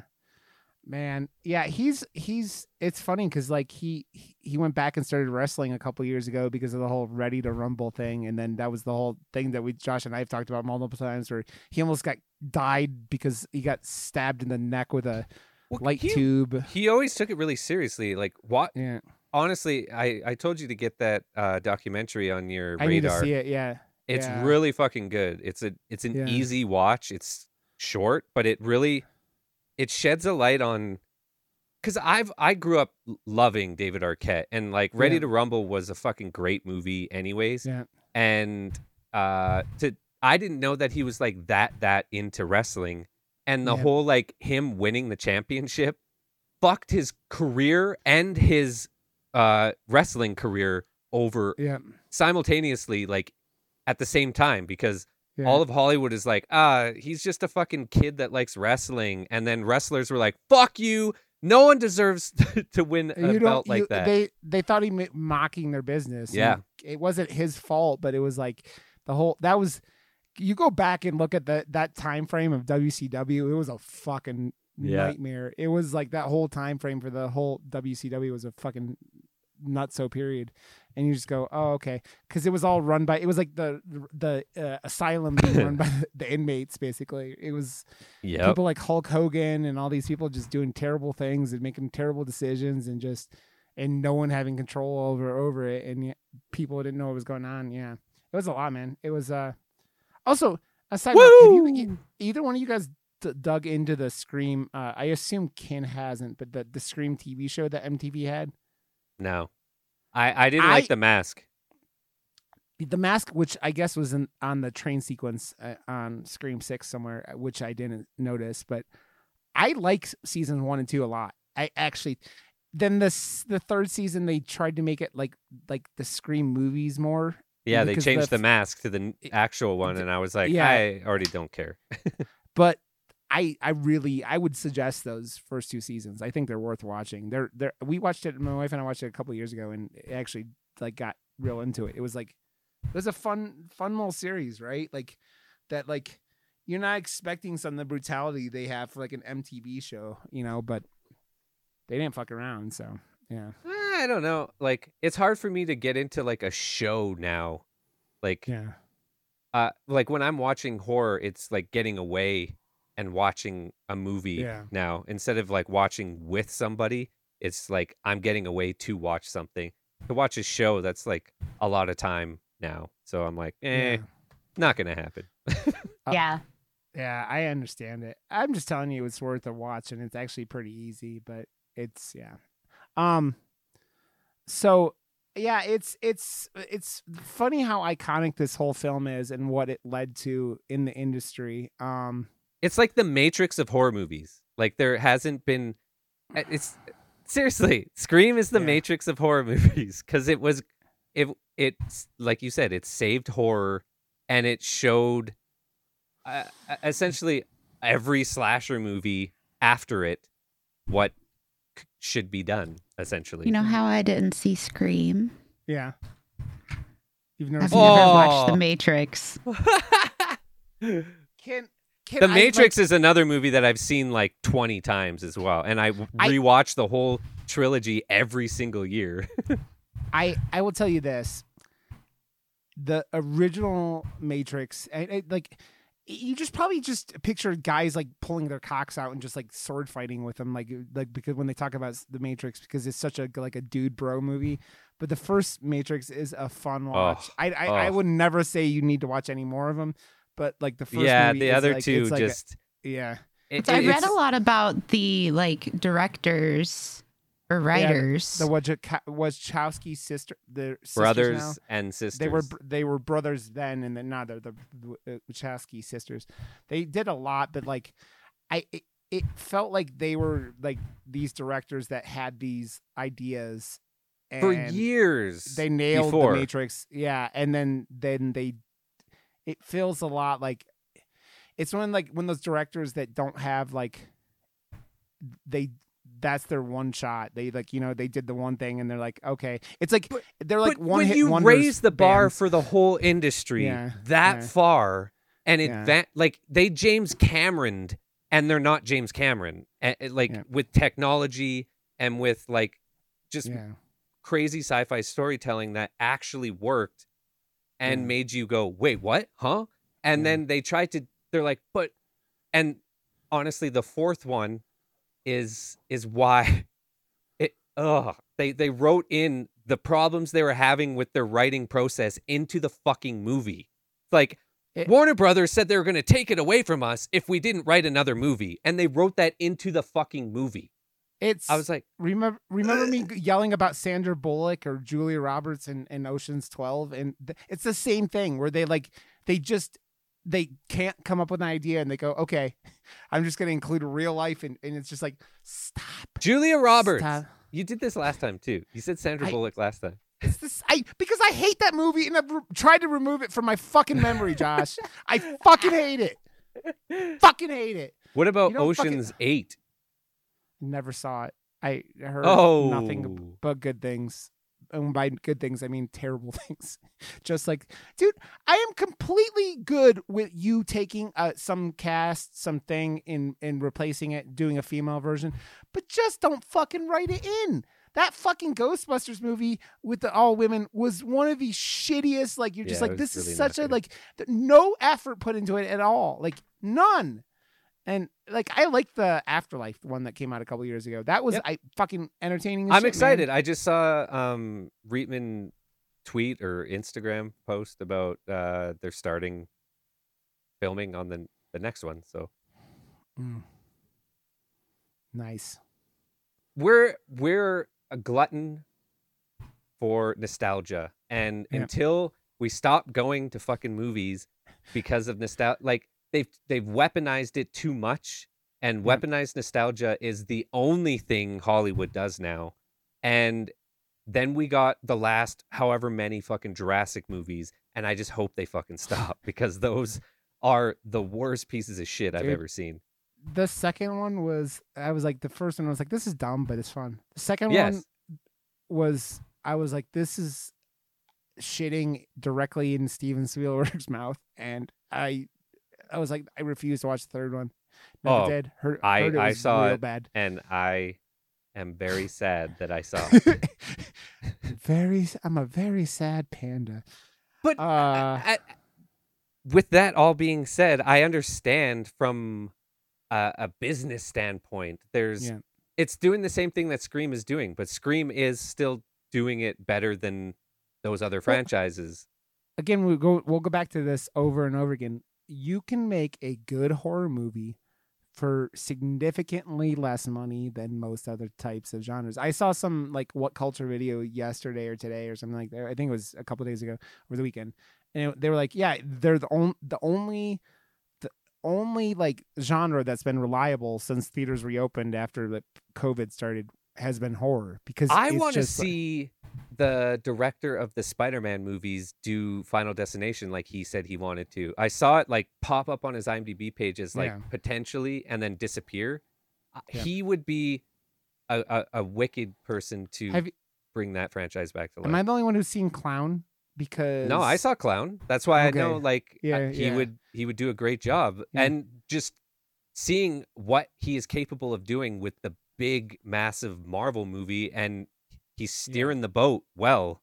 Man, yeah, he's he's. It's funny because like he he- went back and started wrestling a couple years ago because of the whole Ready to Rumble thing, and then that was the whole thing that we Josh and I have talked about multiple times, where he almost got died because he got stabbed in the neck with a Well, light he, tube. he always took it really seriously. Like what? Yeah, Honestly, I I told you to get that uh, documentary on your radar. I need to see it. Yeah, It's Yeah. really fucking good. It's a it's an Yeah. easy watch. It's short, but it really it sheds a light on cuz I've I grew up loving David Arquette and like Ready Yeah. to Rumble was a fucking great movie anyways. yeah, And uh to I didn't know that he was like that that into wrestling and the Yeah. whole like him winning the championship fucked his career and his uh wrestling career over yeah. simultaneously like at the same time because yeah. all of Hollywood is like, ah, he's just a fucking kid that likes wrestling, and then wrestlers were like, fuck you, no one deserves to win a you belt like you, that. they they thought he ma- mocking their business Yeah. it wasn't his fault but it was like the whole that was you go back and look at that that time frame of WCW it was a fucking Yeah. nightmare it was like that whole time frame for the whole WCW was a fucking nutso period and you just go oh okay because it was all run by it was like the the uh, asylum being run by the, inmates basically it was yep. people like Hulk Hogan and all these people just doing terrible things and making terrible decisions and just and no one having control over over it and yet people didn't know what was going on. Yeah, it was a lot, man. It was uh also aside have you, either one of you guys d- dug into the Scream? Uh, I assume Ken hasn't, but the the Scream TV show that MTV had. No, I I didn't I- like the mask. the mask which i guess was in, on the train sequence uh, on scream 6 somewhere uh, which i didn't notice but i like season 1 and 2 a lot i actually then this the third season they tried to make it like like the scream movies more Yeah, they changed the the, mask to the actual one, and I was like, yeah. I already don't care. but I I really I would suggest those first two seasons. I think they're worth watching. They're they're we watched it. My wife and I watched it a couple years ago, and it actually like got real into it. It was like it was a fun fun little series, right? Like that like you're not expecting some of the brutality they have for like an MTV show, you know, but they didn't fuck around. So yeah, I don't know. Like, it's hard for me to get into like a show now. Like, yeah, uh, like when I'm watching horror, it's like getting away and watching a movie Yeah. now instead of like watching with somebody. It's like I'm getting away to watch something. To watch a show, that's like a lot of time now. So I'm like, eh, yeah. not gonna happen. Uh, yeah. Yeah, I understand it. I'm just telling you it's worth a watch and it's actually pretty easy, but it's yeah. Um so yeah, it's it's it's funny how iconic this whole film is and what it led to in the industry. Um It's like the Matrix of horror movies. Like there hasn't been. uh, It's seriously, Scream is the Yeah. Matrix of horror movies because it was, it it's like you said, it saved horror and it showed, uh, uh, essentially every slasher movie after it what c- should be done. Essentially, You know how I didn't see Scream? yeah. You've never I've seen never? Oh. watched The Matrix. Can can The I, like- Matrix is another movie that I've seen like 20 times as well. And I rewatch the whole trilogy every single year. I I will tell you this: the original Matrix, I, I, like you just probably just picture guys like pulling their cocks out and just like sword fighting with them, like like because when they talk about the Matrix, because it's such a like a dude bro movie. But the first Matrix is a fun watch. I I, I oh. would never say you need to watch any more of them, but like the first yeah, movie the is, other like, two it's like a- just. yeah. it- So I read a lot about the like directors or writers. The Wachowski Wachowski sister, the sisters now. brothers and sisters. They were they were brothers then, and then now they're the uh, Wachowski sisters. They did a lot, but like, I it, it felt like they were like these directors that had these ideas and for years. They nailed before. the Matrix, yeah, and then then they. It feels a lot like it's when like when those directors that don't have like they that's their one shot. They like you know they did the one thing and they're like okay. It's like But- they're like one when hit you raise the bar bands. for the whole industry Yeah, that yeah. far and Yeah. advan like they James Cameroned and they're not James Cameron like Yeah. with technology and with like just yeah. crazy sci-fi storytelling that actually worked and made you go wait what? Huh? And then they tried to they're like but and honestly the fourth one is is why it ugh they they wrote in the problems they were having with their writing process into the fucking movie. Like It- Warner Brothers said they were going to take it away from us if we didn't write another movie and they wrote that into the fucking movie It's i was like remember remember me yelling about Sandra Bullock or Julia Roberts in, in Ocean's 12 and th- it's the same thing where they like they just they can't come up with an idea and they go okay I'm just going to include real life and, and it's just like stop Julia Roberts stop. You did this last time too. You said Sandra I- Bullock last time. It's this I because I hate that movie and I've re- tried to remove it from my fucking memory Josh I fucking hate it fucking hate it What about don't fucking- Ocean's Eight? Never saw it I heard Oh, nothing but good things. And by good things, I mean terrible things. Just like, dude, I am completely good with you taking uh, some cast, something, in and replacing it, doing a female version, but just don't fucking write it in. That fucking Ghostbusters movie with the all women was one of the shittiest. Like, you're just Yeah, it like, this is such a like, no effort put into it at all. Like, none. And like I like the Afterlife one that came out a couple years ago. That was Yep. I fucking entertaining. I'm shit, man. excited. I just saw um Reitman tweet or Instagram post about uh they're starting filming on the the next one. So Mm. Nice. we're we're a glutton for nostalgia and Yeah. until we stop going to fucking movies because of nostalgia like they've they've weaponized it too much and Yeah. weaponized nostalgia is the only thing hollywood does now and then we got the last however many fucking jurassic movies and i just hope they fucking stop because those are the worst pieces of shit i've Dude, ever seen The second one was I was like the first one I was like this is dumb but it's fun. The second Yes. one was I was like this is shitting directly in Steven Spielberg's mouth and I I was like I refused to watch the third one. Never Oh, did. Heard, I- heard it I saw real it. bad. and i am very sad that i saw very I'm a very sad panda. But Uh I- with that all being said, I understand from a, a business standpoint. There's Yeah. it's doing the same thing that Scream is doing, but Scream is still doing it better than those other franchises. again we go we'll go back to this over and over again you can make a good horror movie for significantly less money than most other types of genres. I saw some like what culture video yesterday or today or something like that. I think it was a couple days ago over the weekend. And it- they were like yeah they're the only the only the only like genre that's been reliable since theaters reopened after the covid started has been horror because I want to just, like- see the director of the Spider-Man movies do Final Destination like he said he wanted to. I saw it like pop up on his IMDb page as like Yeah. potentially and then disappear. Yeah. He would be a, a, a wicked person to you- bring that franchise back to life. am i the only one who's seen clown because No, I saw Clown. That's why I know like Yeah, he would he would do a great job. And just seeing what he is capable of doing with the big massive Marvel movie and he's steering the boat well.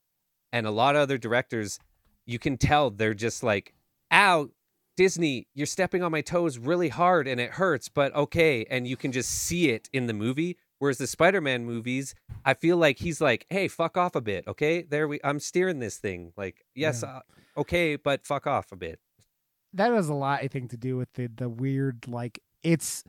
And a lot of other directors you can tell they're just like, "Ow, Disney, you're stepping on my toes really hard and it hurts, but okay. And you can just see it in the movie. Whereas the Spider-Man movies, I feel like he's like, "Hey, fuck off a bit, okay? There we, I'm steering this thing. Like, yes, Yeah. uh, okay, but fuck off a bit." that has a lot i think to do with the the weird like it's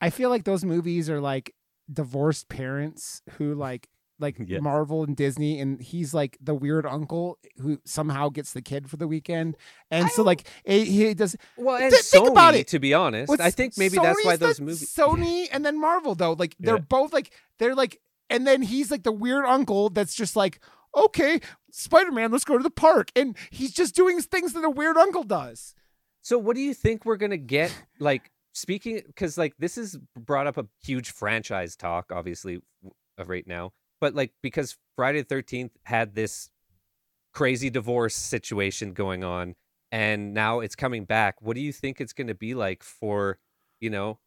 i feel like those movies are like divorced parents who like like Yes. marvel and disney and he's like the weird uncle who somehow gets the kid for the weekend and I so like he, he does Well, and Th- think about Sony, it. to be honest, What's- I think maybe that's why those movies. Sony and then Marvel though, like they're Yeah. both like they're like, and then he's like the weird uncle that's just like, okay, Spider Man, let's go to the park, and he's just doing things that a weird uncle does. So what do you think we're gonna get? Like speaking, because like this is brought up a huge franchise talk, obviously, w- uh, right now. But like because Friday the Thirteenth had this crazy divorce situation going on, and now it's coming back. What do you think it's gonna be like for, you know,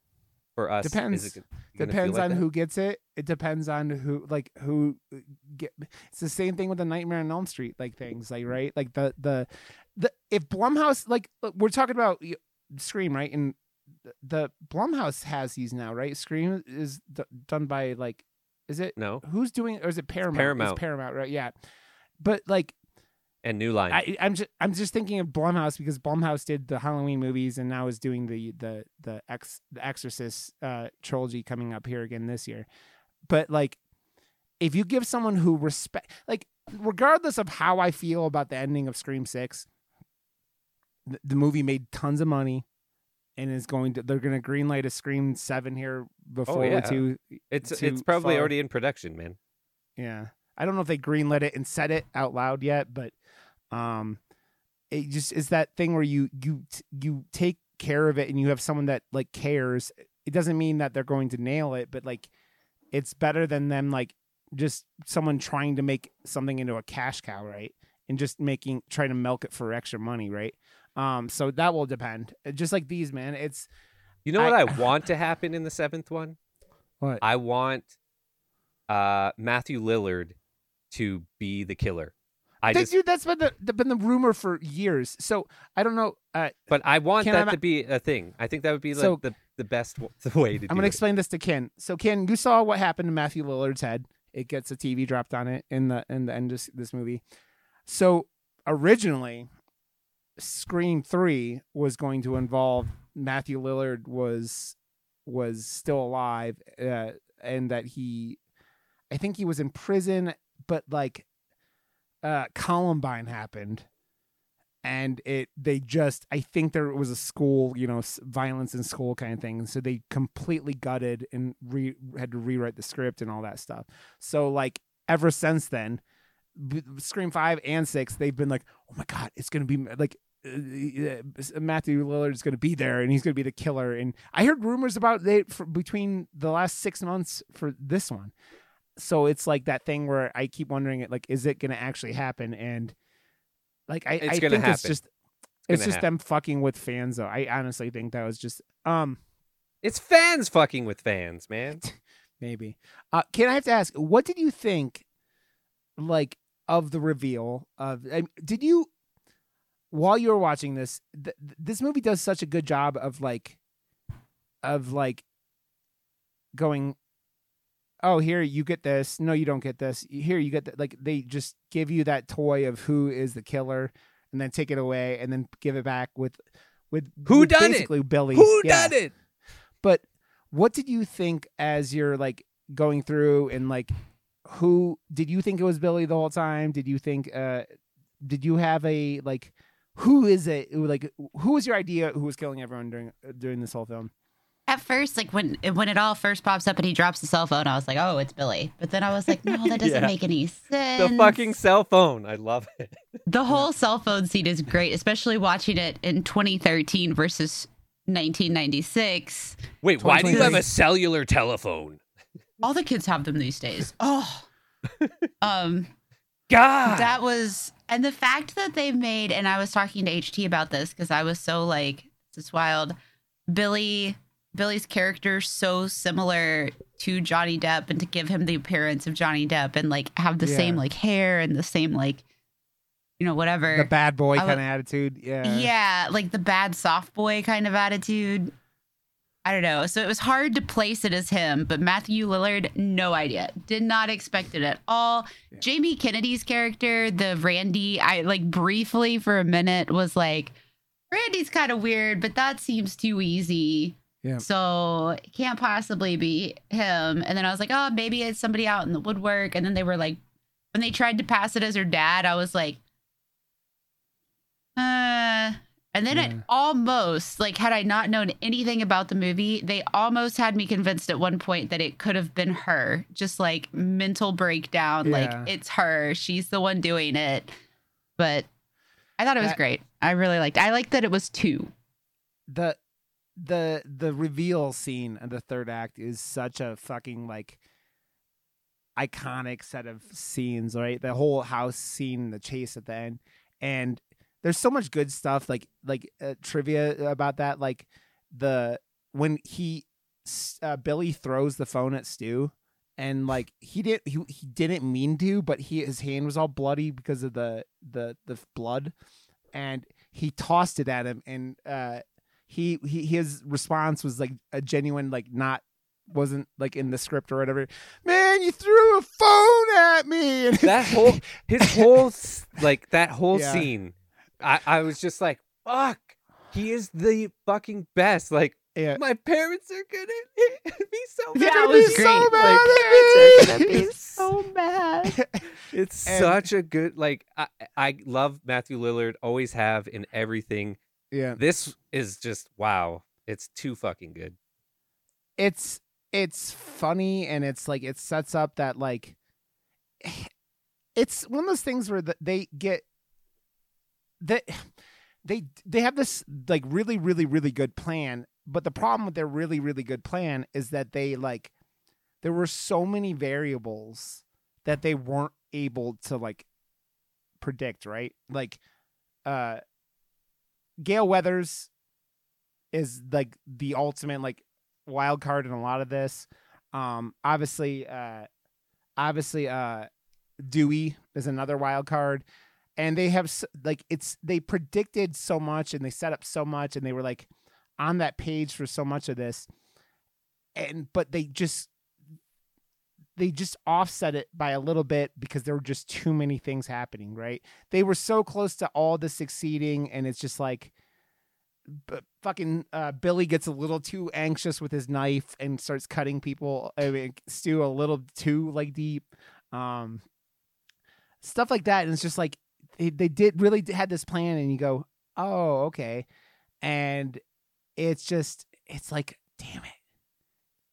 for us? Depends. gonna Depends like on that? who gets it. It depends on who like who uh, get. It's the same thing with the Nightmare on Elm Street like things like right like the the the if Blumhouse like we're talking about Scream right and the- the Blumhouse has these now right Scream is d- done by like is it No, who's doing or is it Paramount? Paramount. It's Paramount, right? Yeah. But like and New Line. I, I'm just I'm just thinking of Blumhouse because Blumhouse did the Halloween movies and now is doing the the the Ex the Exorcist uh, trilogy coming up here again this year. But like, if you give someone who respect like regardless of how I feel about the ending of Scream Six, the, the movie made tons of money. And is going to they're going to greenlight a Scream Seven here before yeah. too it's too it's probably far. already in production, man. Yeah. I don't know if they greenlit it and said it out loud yet, but um it just is that thing where you you you take care of it and you have someone that like cares. It doesn't mean that they're going to nail it, but like it's better than them like just someone trying to make something into a cash cow, right? And just making trying to milk it for extra money, right? Um so that will depend. Just like these, man. It's You know what I- I want to happen in the seventh one? what? I want uh Matthew Lillard to be the killer. I That- just dude, that's been the, been the rumor for years. So I don't know. Uh, but I want I that to be a thing. I think that would be like So- the the best w- the way to do it. I'm gonna it. explain this to Ken. So Ken, you saw what happened to Matthew Lillard's head. It gets a TV dropped on it in the in the end of this movie. So originally, Scream Three was going to involve Matthew Lillard was was still alive, uh, and that he, I think he was in prison, but like, uh, Columbine happened, and it they just I think there was a school you know violence in school kind of thing, so they completely gutted and re had to rewrite the script and all that stuff. So like ever since then, Scream Five and Six, they've been like, oh my god, it's gonna be like. Uh, uh, Matthew Lillard is going to be there, and he's going to be the killer. And I heard rumors about they for, between the last six months for this one. So it's like that thing where I keep wondering, like, is it going to actually happen? And like, I, It's I gonna think it's just It's it's just happen. them fucking with fans, though. I honestly think that was just um It's fans fucking with fans, man. maybe. Uh, can I have to ask, what did you think, like, of the reveal of? I did you, while you were watching this, th- this movie does such a good job of like, of like, going. Oh, here you get this. No, you don't get this. Here you get that. Like they just give you that toy of who is the killer, and then take it away, and then give it back with, with Who with done it? basically Billy. Who Yeah. done it? But what did you think as you're like going through and like who did you think it was Billy the whole time? Did you think uh did you have a like who is it like who was your idea who was killing everyone during during this whole film? At first, like when when it all first pops up and he drops the cell phone, I was like, "Oh, it's Billy." But then I was like, "No, that doesn't Yeah. make any sense." The fucking cell phone. I love it. the whole cell phone scene is great, especially watching it in 2013 versus 1996. Wait, why do you have a cellular telephone? All the kids have them these days. Oh, um, God. that was and the fact that they made and i was talking to ht about this because i was so like this is wild billy billy's character so similar to johnny depp and to give him the appearance of johnny depp and like have the same like hair and the same like you know, whatever. the bad boy kind of attitude. Yeah. yeah, like the bad soft boy kind of attitude. I don't know. So it was hard to place it as him, but Matthew Lillard, no idea. Did not expect it at all. Yeah. Jamie Kennedy's character, the Randy, I like briefly for a minute was like, Randy's kind of weird, but that seems too easy. Yeah. So it can't possibly be him. And then I was like, oh, maybe it's somebody out in the woodwork. And then they were like, when they tried to pass it as her dad, I was like, uh, and then it almost like had I not known anything about the movie, they almost had me convinced at one point that it could have been her. Just like mental breakdown, Yeah. like it's her. She's the one doing it. But I thought it was That- great. I really liked. I liked that it was two. the the the reveal scene of the third act is such a fucking like iconic set of scenes right the whole house scene the chase at the end and there's so much good stuff like like uh, trivia about that like the when he uh, billy throws the phone at stu and like he didn't he, he didn't mean to but he his hand was all bloody because of the the the blood and he tossed it at him and uh he, he his response was like a genuine like not wasn't like in the script or whatever man you threw a phone at me and that whole his whole like that whole Yeah. scene I, I was just like fuck he is the fucking best like yeah. my parents are gonna be so mad Yeah, at it was great. so Like, mad parents are gonna be so mad. it's And- such a good like I, I love matthew lillard always have in everything. Yeah. This is just wow it's too fucking good. It's it's funny and it's like it sets up that like it's one of those things where the, they get that they they have this like really really really good plan but the problem with their really really good plan is that they like there were so many variables that they weren't able to like predict right like uh Gale Weathers is like the ultimate like wild card in a lot of this. Um, obviously, uh, obviously, uh, Dewey is another wild card, and they have like it's they predicted so much and they set up so much and they were like on that page for so much of this, and but they just they just offset it by a little bit because there were just too many things happening. Right? They were so close to all the succeeding, and it's just like b- fucking uh, Billy gets a little too anxious with his knife and starts cutting people. I mean, Stu a little too like deep, um, stuff like that. And it's just like they, did really had this plan, and you go, oh okay, and it's just it's like damn it.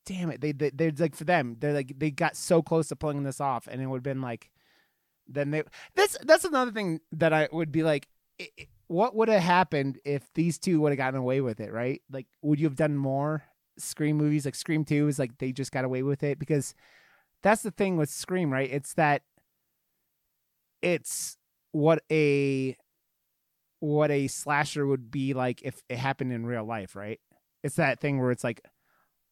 Damn it! They, they they're like for them. They're like they got so close to pulling this off, and it would have been like, then they. this that's another thing that I would be like. i i- what would have happened if these two would have gotten away with it, right? Like, would you have done more Scream movies? Like Scream Two is like they just got away with it because that's the thing with Scream, right? It's that it's what a what a slasher would be like if it happened in real life, right? It's that thing where it's like,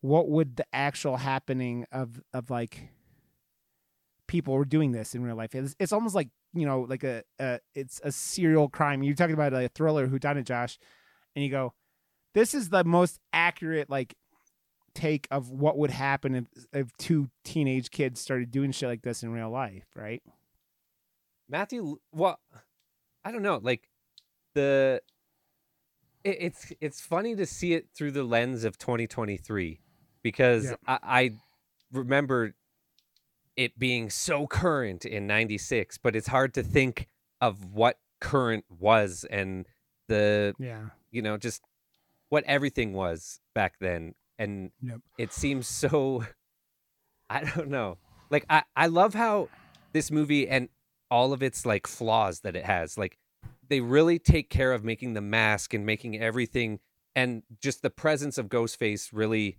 what would the actual happening of of like people were doing this in real life? It's, it's almost like you know, like a, a it's a serial crime. You're talking about a thriller, who done it, Josh, and you go, this is the most accurate like take of what would happen if if two teenage kids started doing shit like this in real life, right? Matthew, well, I don't know. Like the, it, it's it's funny to see it through the lens of 2023 because Yeah. I, I remember it being so current in '96, but it's hard to think of what current was and the Yeah. you know just what everything was back then and Yep. it seems so i don't know like i i love how this movie and all of its like flaws that it has like they really take care of making the mask and making everything and just the presence of ghostface really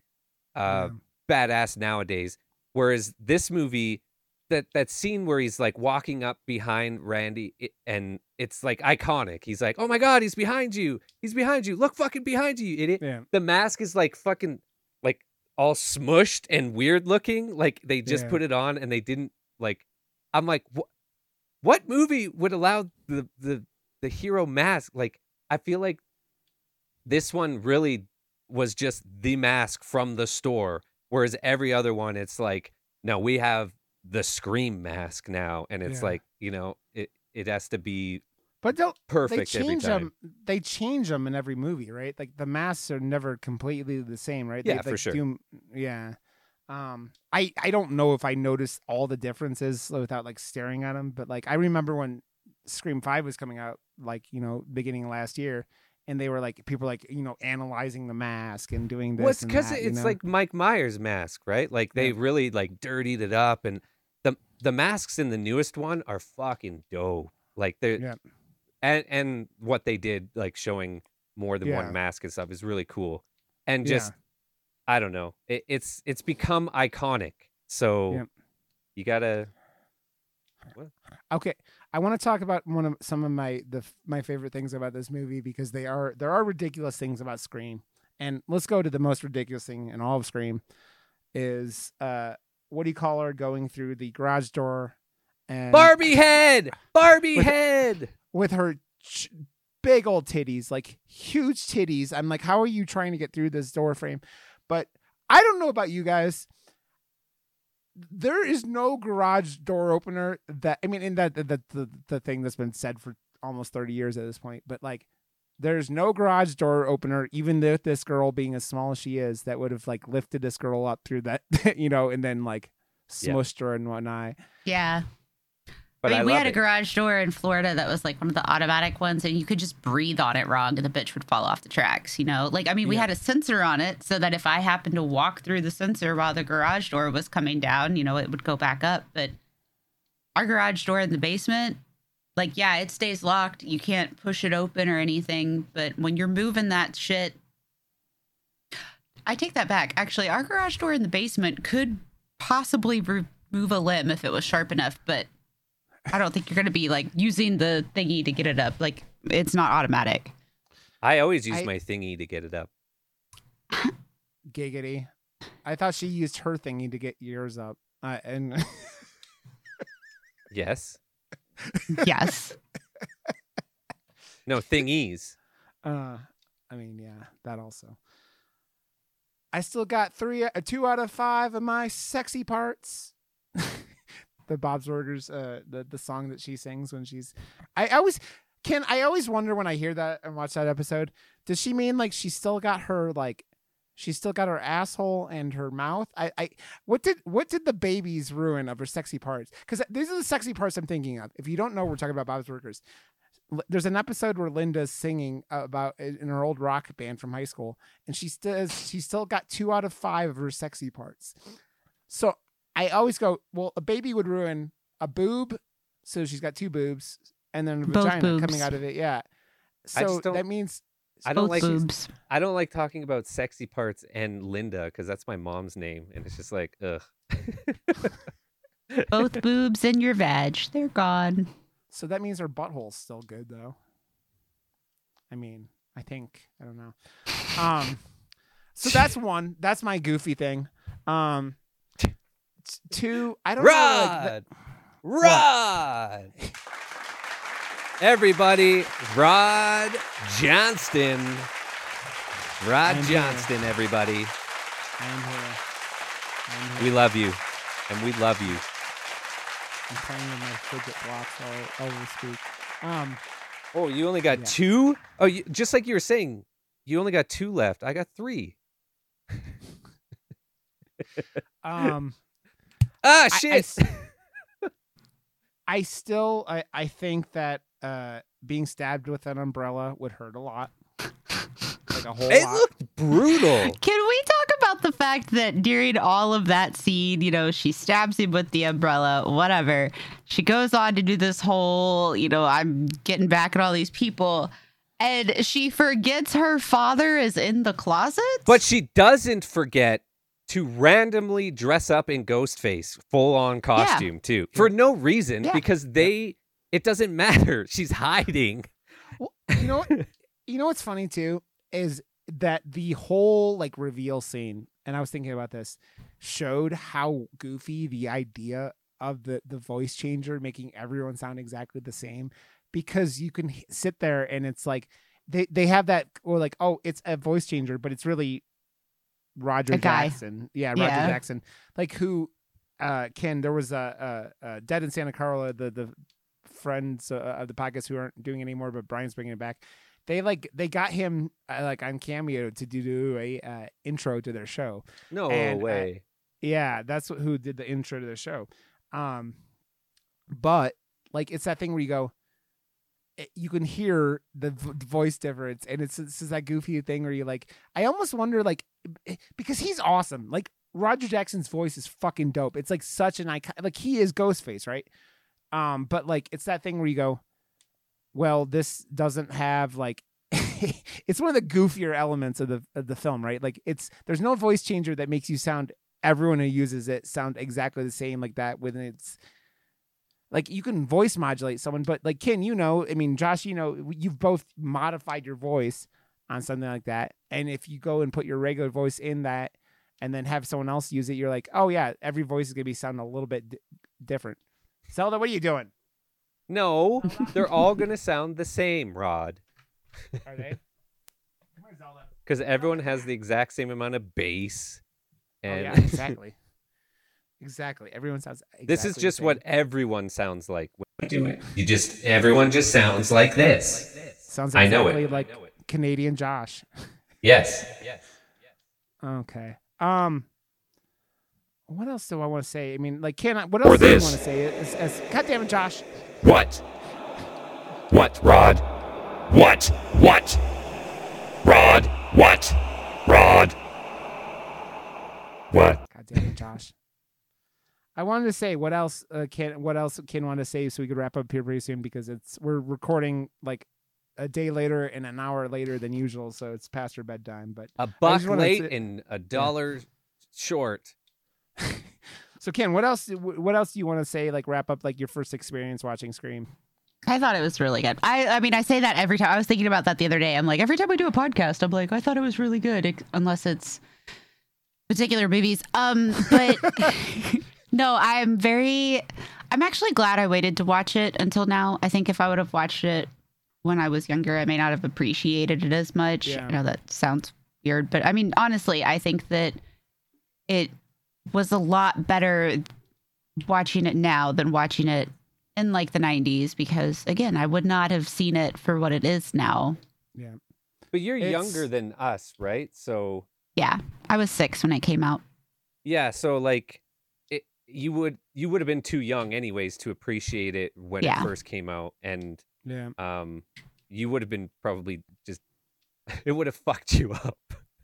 uh badass nowadays whereas this movie that that scene where he's like walking up behind Randy and it's like iconic. He's like, "Oh my god, he's behind you. He's behind you. Look fucking behind you, you idiot." yeah. The mask is like fucking like all smushed and weird looking. Like they just Yeah. put it on and they didn't like I'm like, "What what movie would allow the the the hero mask. Like I feel like this one really was just the mask from the store, whereas every other one, it's like, no, we have the scream mask now, and it's Yeah. like you know it it has to be But don't they perfect every change them? They change them in every movie, right? Like the masks are never completely the same, right? Yeah, they, for like, sure. do- yeah. Um, I I don't know if I noticed all the differences without like staring at them, but like I remember when Scream Five was coming out, like you know, beginning last year, and they were like people like you know analyzing the mask and doing this. Well, it's because that, you it's know? like Mike Myers mask, right? Like they Yeah. really like dirtied it up, and the the masks in the newest one are fucking dope. Like they're Yeah. and and what they did, like showing more than Yeah. one mask and stuff, is really cool. And just I don't know, it, it's it's become iconic. So Yeah. you gotta Okay, I want to talk about one of some of my the my favorite things about this movie because they are there are ridiculous things about Scream, and let's go to the most ridiculous thing in all of Scream, is uh what do you call her going through the garage door, and Barbie head, Barbie With- head. with her ch- big old titties, like huge titties. I'm like, how are you trying to get through this door frame? But I don't know about you guys. There is no garage door opener that I mean, in that the the, the thing that's been said for almost 30 years at this point, but like there's no garage door opener, even with this girl being as small as she is, that would have like lifted this girl up through that, you know, and then like Yeah. smushed her and whatnot. Yeah. But I I, mean, we love had a it. garage door in Florida that was like one of the automatic ones, and you could just breathe on it wrong, and the bitch would fall off the tracks. You know, like I mean, we Yeah. had a sensor on it so that if I happened to walk through the sensor while the garage door was coming down, you know, it would go back up. But our garage door in the basement, like, yeah, it stays locked. You can't push it open or anything. But when you're moving that shit, I take that back. Actually, our garage door in the basement could possibly remove a limb if it was sharp enough, but I don't think you're going to be like using the thingy to get it up. Like it's not automatic. I always use I- my thingy to get it up. Giggity. I thought she used her thingy to get yours up. Uh, and Yes. Yes. No thingies. uh, I mean, yeah, that also. I still got three, uh, two out of five of my sexy parts. the Bob's Burgers, uh, the the song that she sings when she's, I always can. I always wonder when I hear that and watch that episode. Does she mean like she still got her like, she still got her asshole and her mouth? I, I, what did what did the babies ruin of her sexy parts? Because these are the sexy parts I'm thinking of. If you don't know, we're talking about Bob's Burgers. There's an episode where Linda's singing about in her old rock band from high school, and she still she still got two out of five of her sexy parts. So I always go, well, a baby would ruin a boob, so she's got two boobs, and then a Both vagina boobs. coming out of it. Yeah. So that means I don't Both like boobs. I don't like talking about sexy parts and Linda because that's my mom's name, and it's just like, ugh. Both boobs and your vag. They're gone. so that means her butthole's still good though. I mean, I think I don't know. Um, so that's one. That's my goofy thing. Um, t- two. I don't know. Like, the- Rod, Rod. Everybody, Rod Johnston. Rod I'm here. Johnston, everybody. I'm here. I'm here. We love you, and we love you. I'm playing with my fidget blocks all, all this week. Um, Oh, you only got Yeah. two? Oh, you, just like you were saying, you only got two left. I got three. um, Ah, I- I shit. s- I still, I, I think that uh, being stabbed with an umbrella would hurt a lot, like a whole it lot. looked brutal. Can we talk about the fact that during all of that scene, you know, she stabs him with the umbrella, whatever. She goes on to do this whole, you know, I'm getting back at all these people. And she forgets her father is in the closet. But she doesn't forget to randomly dress up in Ghostface, full on costume too, for no reason Yeah. because they. It doesn't matter. She's hiding. you know what? You know what's funny too is that the whole like reveal scene, and I was thinking about this, showed how goofy the idea of the the voice changer making everyone sound exactly the same because you can h- sit there and it's like they they have that or like oh it's a voice changer but it's really Roger Jackson yeah Roger Yeah. Jackson like who uh Ken there was a, a, a Dead in Santa Carla the the friends uh, of the podcast who aren't doing it anymore but Brian's bringing it back they like they got him uh, like on cameo to do do a uh, intro to their show No And, uh, way. yeah, that's wh- who did the intro to the show. Um, but like it's that thing where you go, it, you can hear the voice difference, and it's it's that goofy thing where you're like. I almost wonder like eh, because he's awesome. Like Roger Jackson's voice is fucking dope. It's like such an icon. Like he is Ghostface, right? Um, but like it's that thing where you go, well, this doesn't have like. it's one of the goofier elements of the of the film, right? Like it's there's no voice changer that makes you sound everyone who uses it sound exactly the same like that when it's like you can voice modulate someone but like ken you know i mean josh you know you've both modified your voice on something like that. And if you go and put your regular voice in that and then have someone else use it you're like oh yeah every voice is going to be sounding a little bit d- different. Zelda what are you doing? No, they're all gonna sound the same, Rod. are they? Come here zelda. Because everyone has the exact same amount of bass. oh yeah exactly exactly everyone sounds this is exactly the just same. what everyone sounds like. when you Do it. You just everyone just sounds like this. sounds I know exactly it. like canadian josh Yes. Yes. Okay. Um. What else do I want to say? I mean, like, can I? What else do you this. want to say? As, as, God damn it, Josh! What? What, Rod? What? What? Rod? What? Rod? What? God damn it, Josh! I wanted to say what else? Uh, can what else Ken wanted to say so we could wrap up here pretty soon because it's we're recording like a day later and an hour later than usual, so it's past our bedtime. But A buck wanna late say- and a dollar short. so Ken, what else? What else do you want to say? Like wrap up like your first experience watching Scream. I thought it was really good. I I mean, I say that every time. I was thinking about that the other day. I'm like, every time I do a podcast, I'm like, I thought it was really good, unless it's particular movies. Um, but no, I'm very. I'm actually glad I waited to watch it until now. I think if I would have watched it when I was younger, I may not have appreciated it as much. Yeah. I know that sounds weird, but I mean, honestly, I think that it was a lot better watching it now than watching it in like the 90s because again i would not have seen it for what it is now Yeah. But you're It's- younger than us, right? So yeah i was six when it came out yeah, so like it, you would you would have been too young anyways to appreciate it when Yeah. it first came out, and Yeah. um, you would have been probably just it would have fucked you up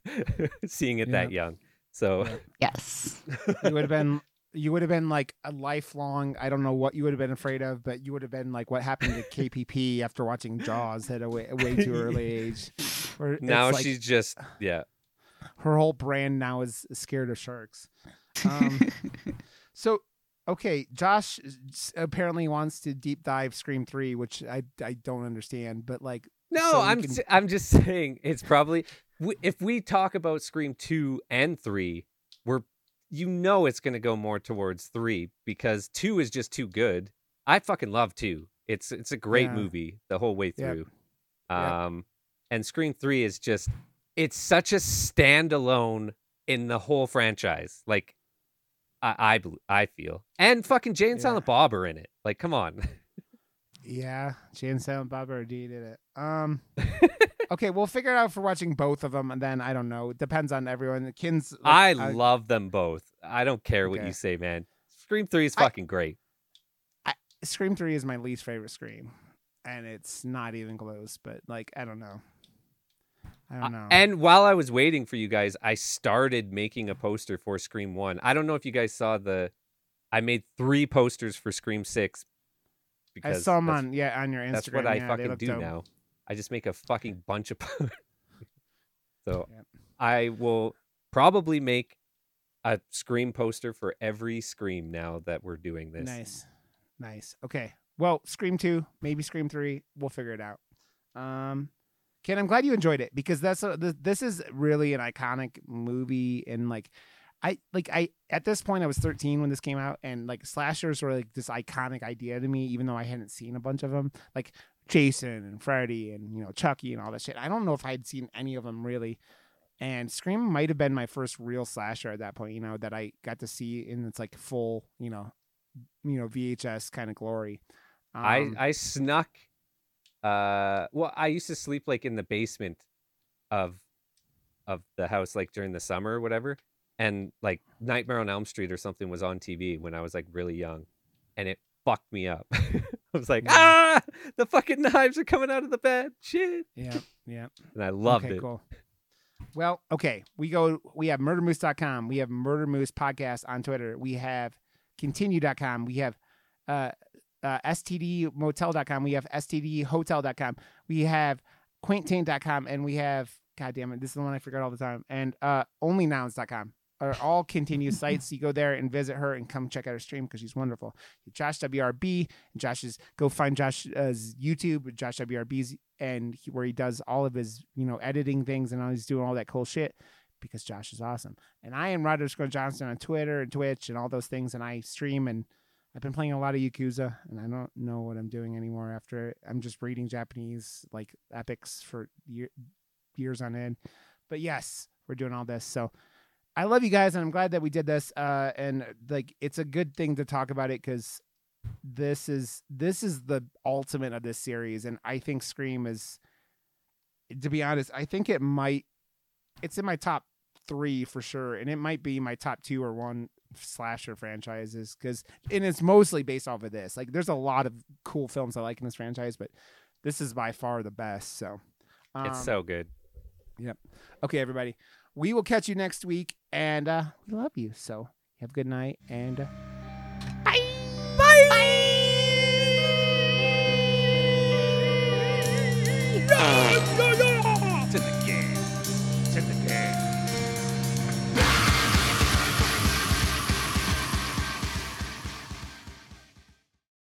seeing it that young. So yes you would have been you would have been like a lifelong i don't know what you would have been afraid of but you would have been like what happened to kpp after watching jaws at a way, a way too early age where now like she's just yeah. her whole brand now is scared of sharks um, so okay josh apparently wants to deep dive scream 3 which i i don't understand but like No, So I'm can- I'm just saying it's probably if we talk about Scream 2 and 3, we're you know it's going to go more towards 3 because 2 is just too good. I fucking love 2. It's it's a great Yeah. movie the whole way through. Yep. Um and Scream 3 is just it's such a standalone in the whole franchise. Like I I, I feel. And fucking Jay and Yeah. Silent Bob are in it. Like come on. Yeah, Jay and Silent Bob D did it. Um, okay, we'll figure it out for watching both of them, and then I don't know. It depends on everyone. Kins, I like, love them both. I don't care what you say, man. Scream 3 is I- fucking great. Scream Three is my least favorite Scream, and it's not even close. But like, I don't know. I Uh, don't know. And while I was waiting for you guys, I started making a poster for Scream 1. I don't know if you guys saw the I made 3 posters for Scream 6 I saw them on yeah on your Instagram. that's what I yeah, fucking do dope. now. I just make a fucking bunch of So Yep. I will probably make a Scream poster for every Scream now that we're doing this. Nice, nice. Okay, well, Scream Two, maybe Scream Three. We'll figure it out. Um, Ken, I'm glad you enjoyed it because that's a, this is really an iconic movie and like. I like I at this point I was 13 when this came out and like slashers were like this iconic idea to me even though I hadn't seen a bunch of them like Jason and Freddy and you know Chucky and all that shit. I don't know if I'd seen any of them really. And Scream might have been my first real slasher at that point, you know, that I got to see in its like full, you know, you know VHS kind of glory. I Um, I snuck. Uh, well, I used to sleep like in the basement of of the house, like during the summer or whatever, and like Nightmare on Elm Street or something was on TV when I was like really young, and it fucked me up. I was like, ah, the fucking knives are coming out of the bed, shit, yeah, yeah. and I loved okay, it. Cool. Well, okay. We go we have murdermoose.com. We have Murder Moose podcast on Twitter. We have kintinue.com. We have uh uh stdmotel.com. We have stdhotel.com. We have quaintain.com and we have god damn it, this is the one I forget all the time. And uh onlynouns.com are all Kintinue's sites. You go there and visit her and come check out her stream because she's wonderful. Josh WRB. Josh's go find Josh's YouTube, Josh WRB's, and he, where he does all of his you know editing things and all he's doing all that cool shit because Josh is awesome. And I am Roger Scott Johnston on Twitter and Twitch and all those things, and I stream and I've been playing a lot of Yakuza, and I don't know what I'm doing anymore after. I'm just reading Japanese like epics for year, years on end. But yes, we're doing all this. So I love you guys, and I'm glad that we did this. Uh, and like, it's a good thing to talk about it because this is this is the ultimate of this series, and I think Scream is. To be honest, I think it might. It's in my top three for sure, and it might be my top two or one slasher franchises because and it's mostly based off of this. Like there's a lot of cool films I like in this franchise, but this is by far the best. So um, it's so good. Yep. Okay, everybody. We will catch you next week, and uh, we love you. So have a good night, and uh, bye. Bye. bye. bye.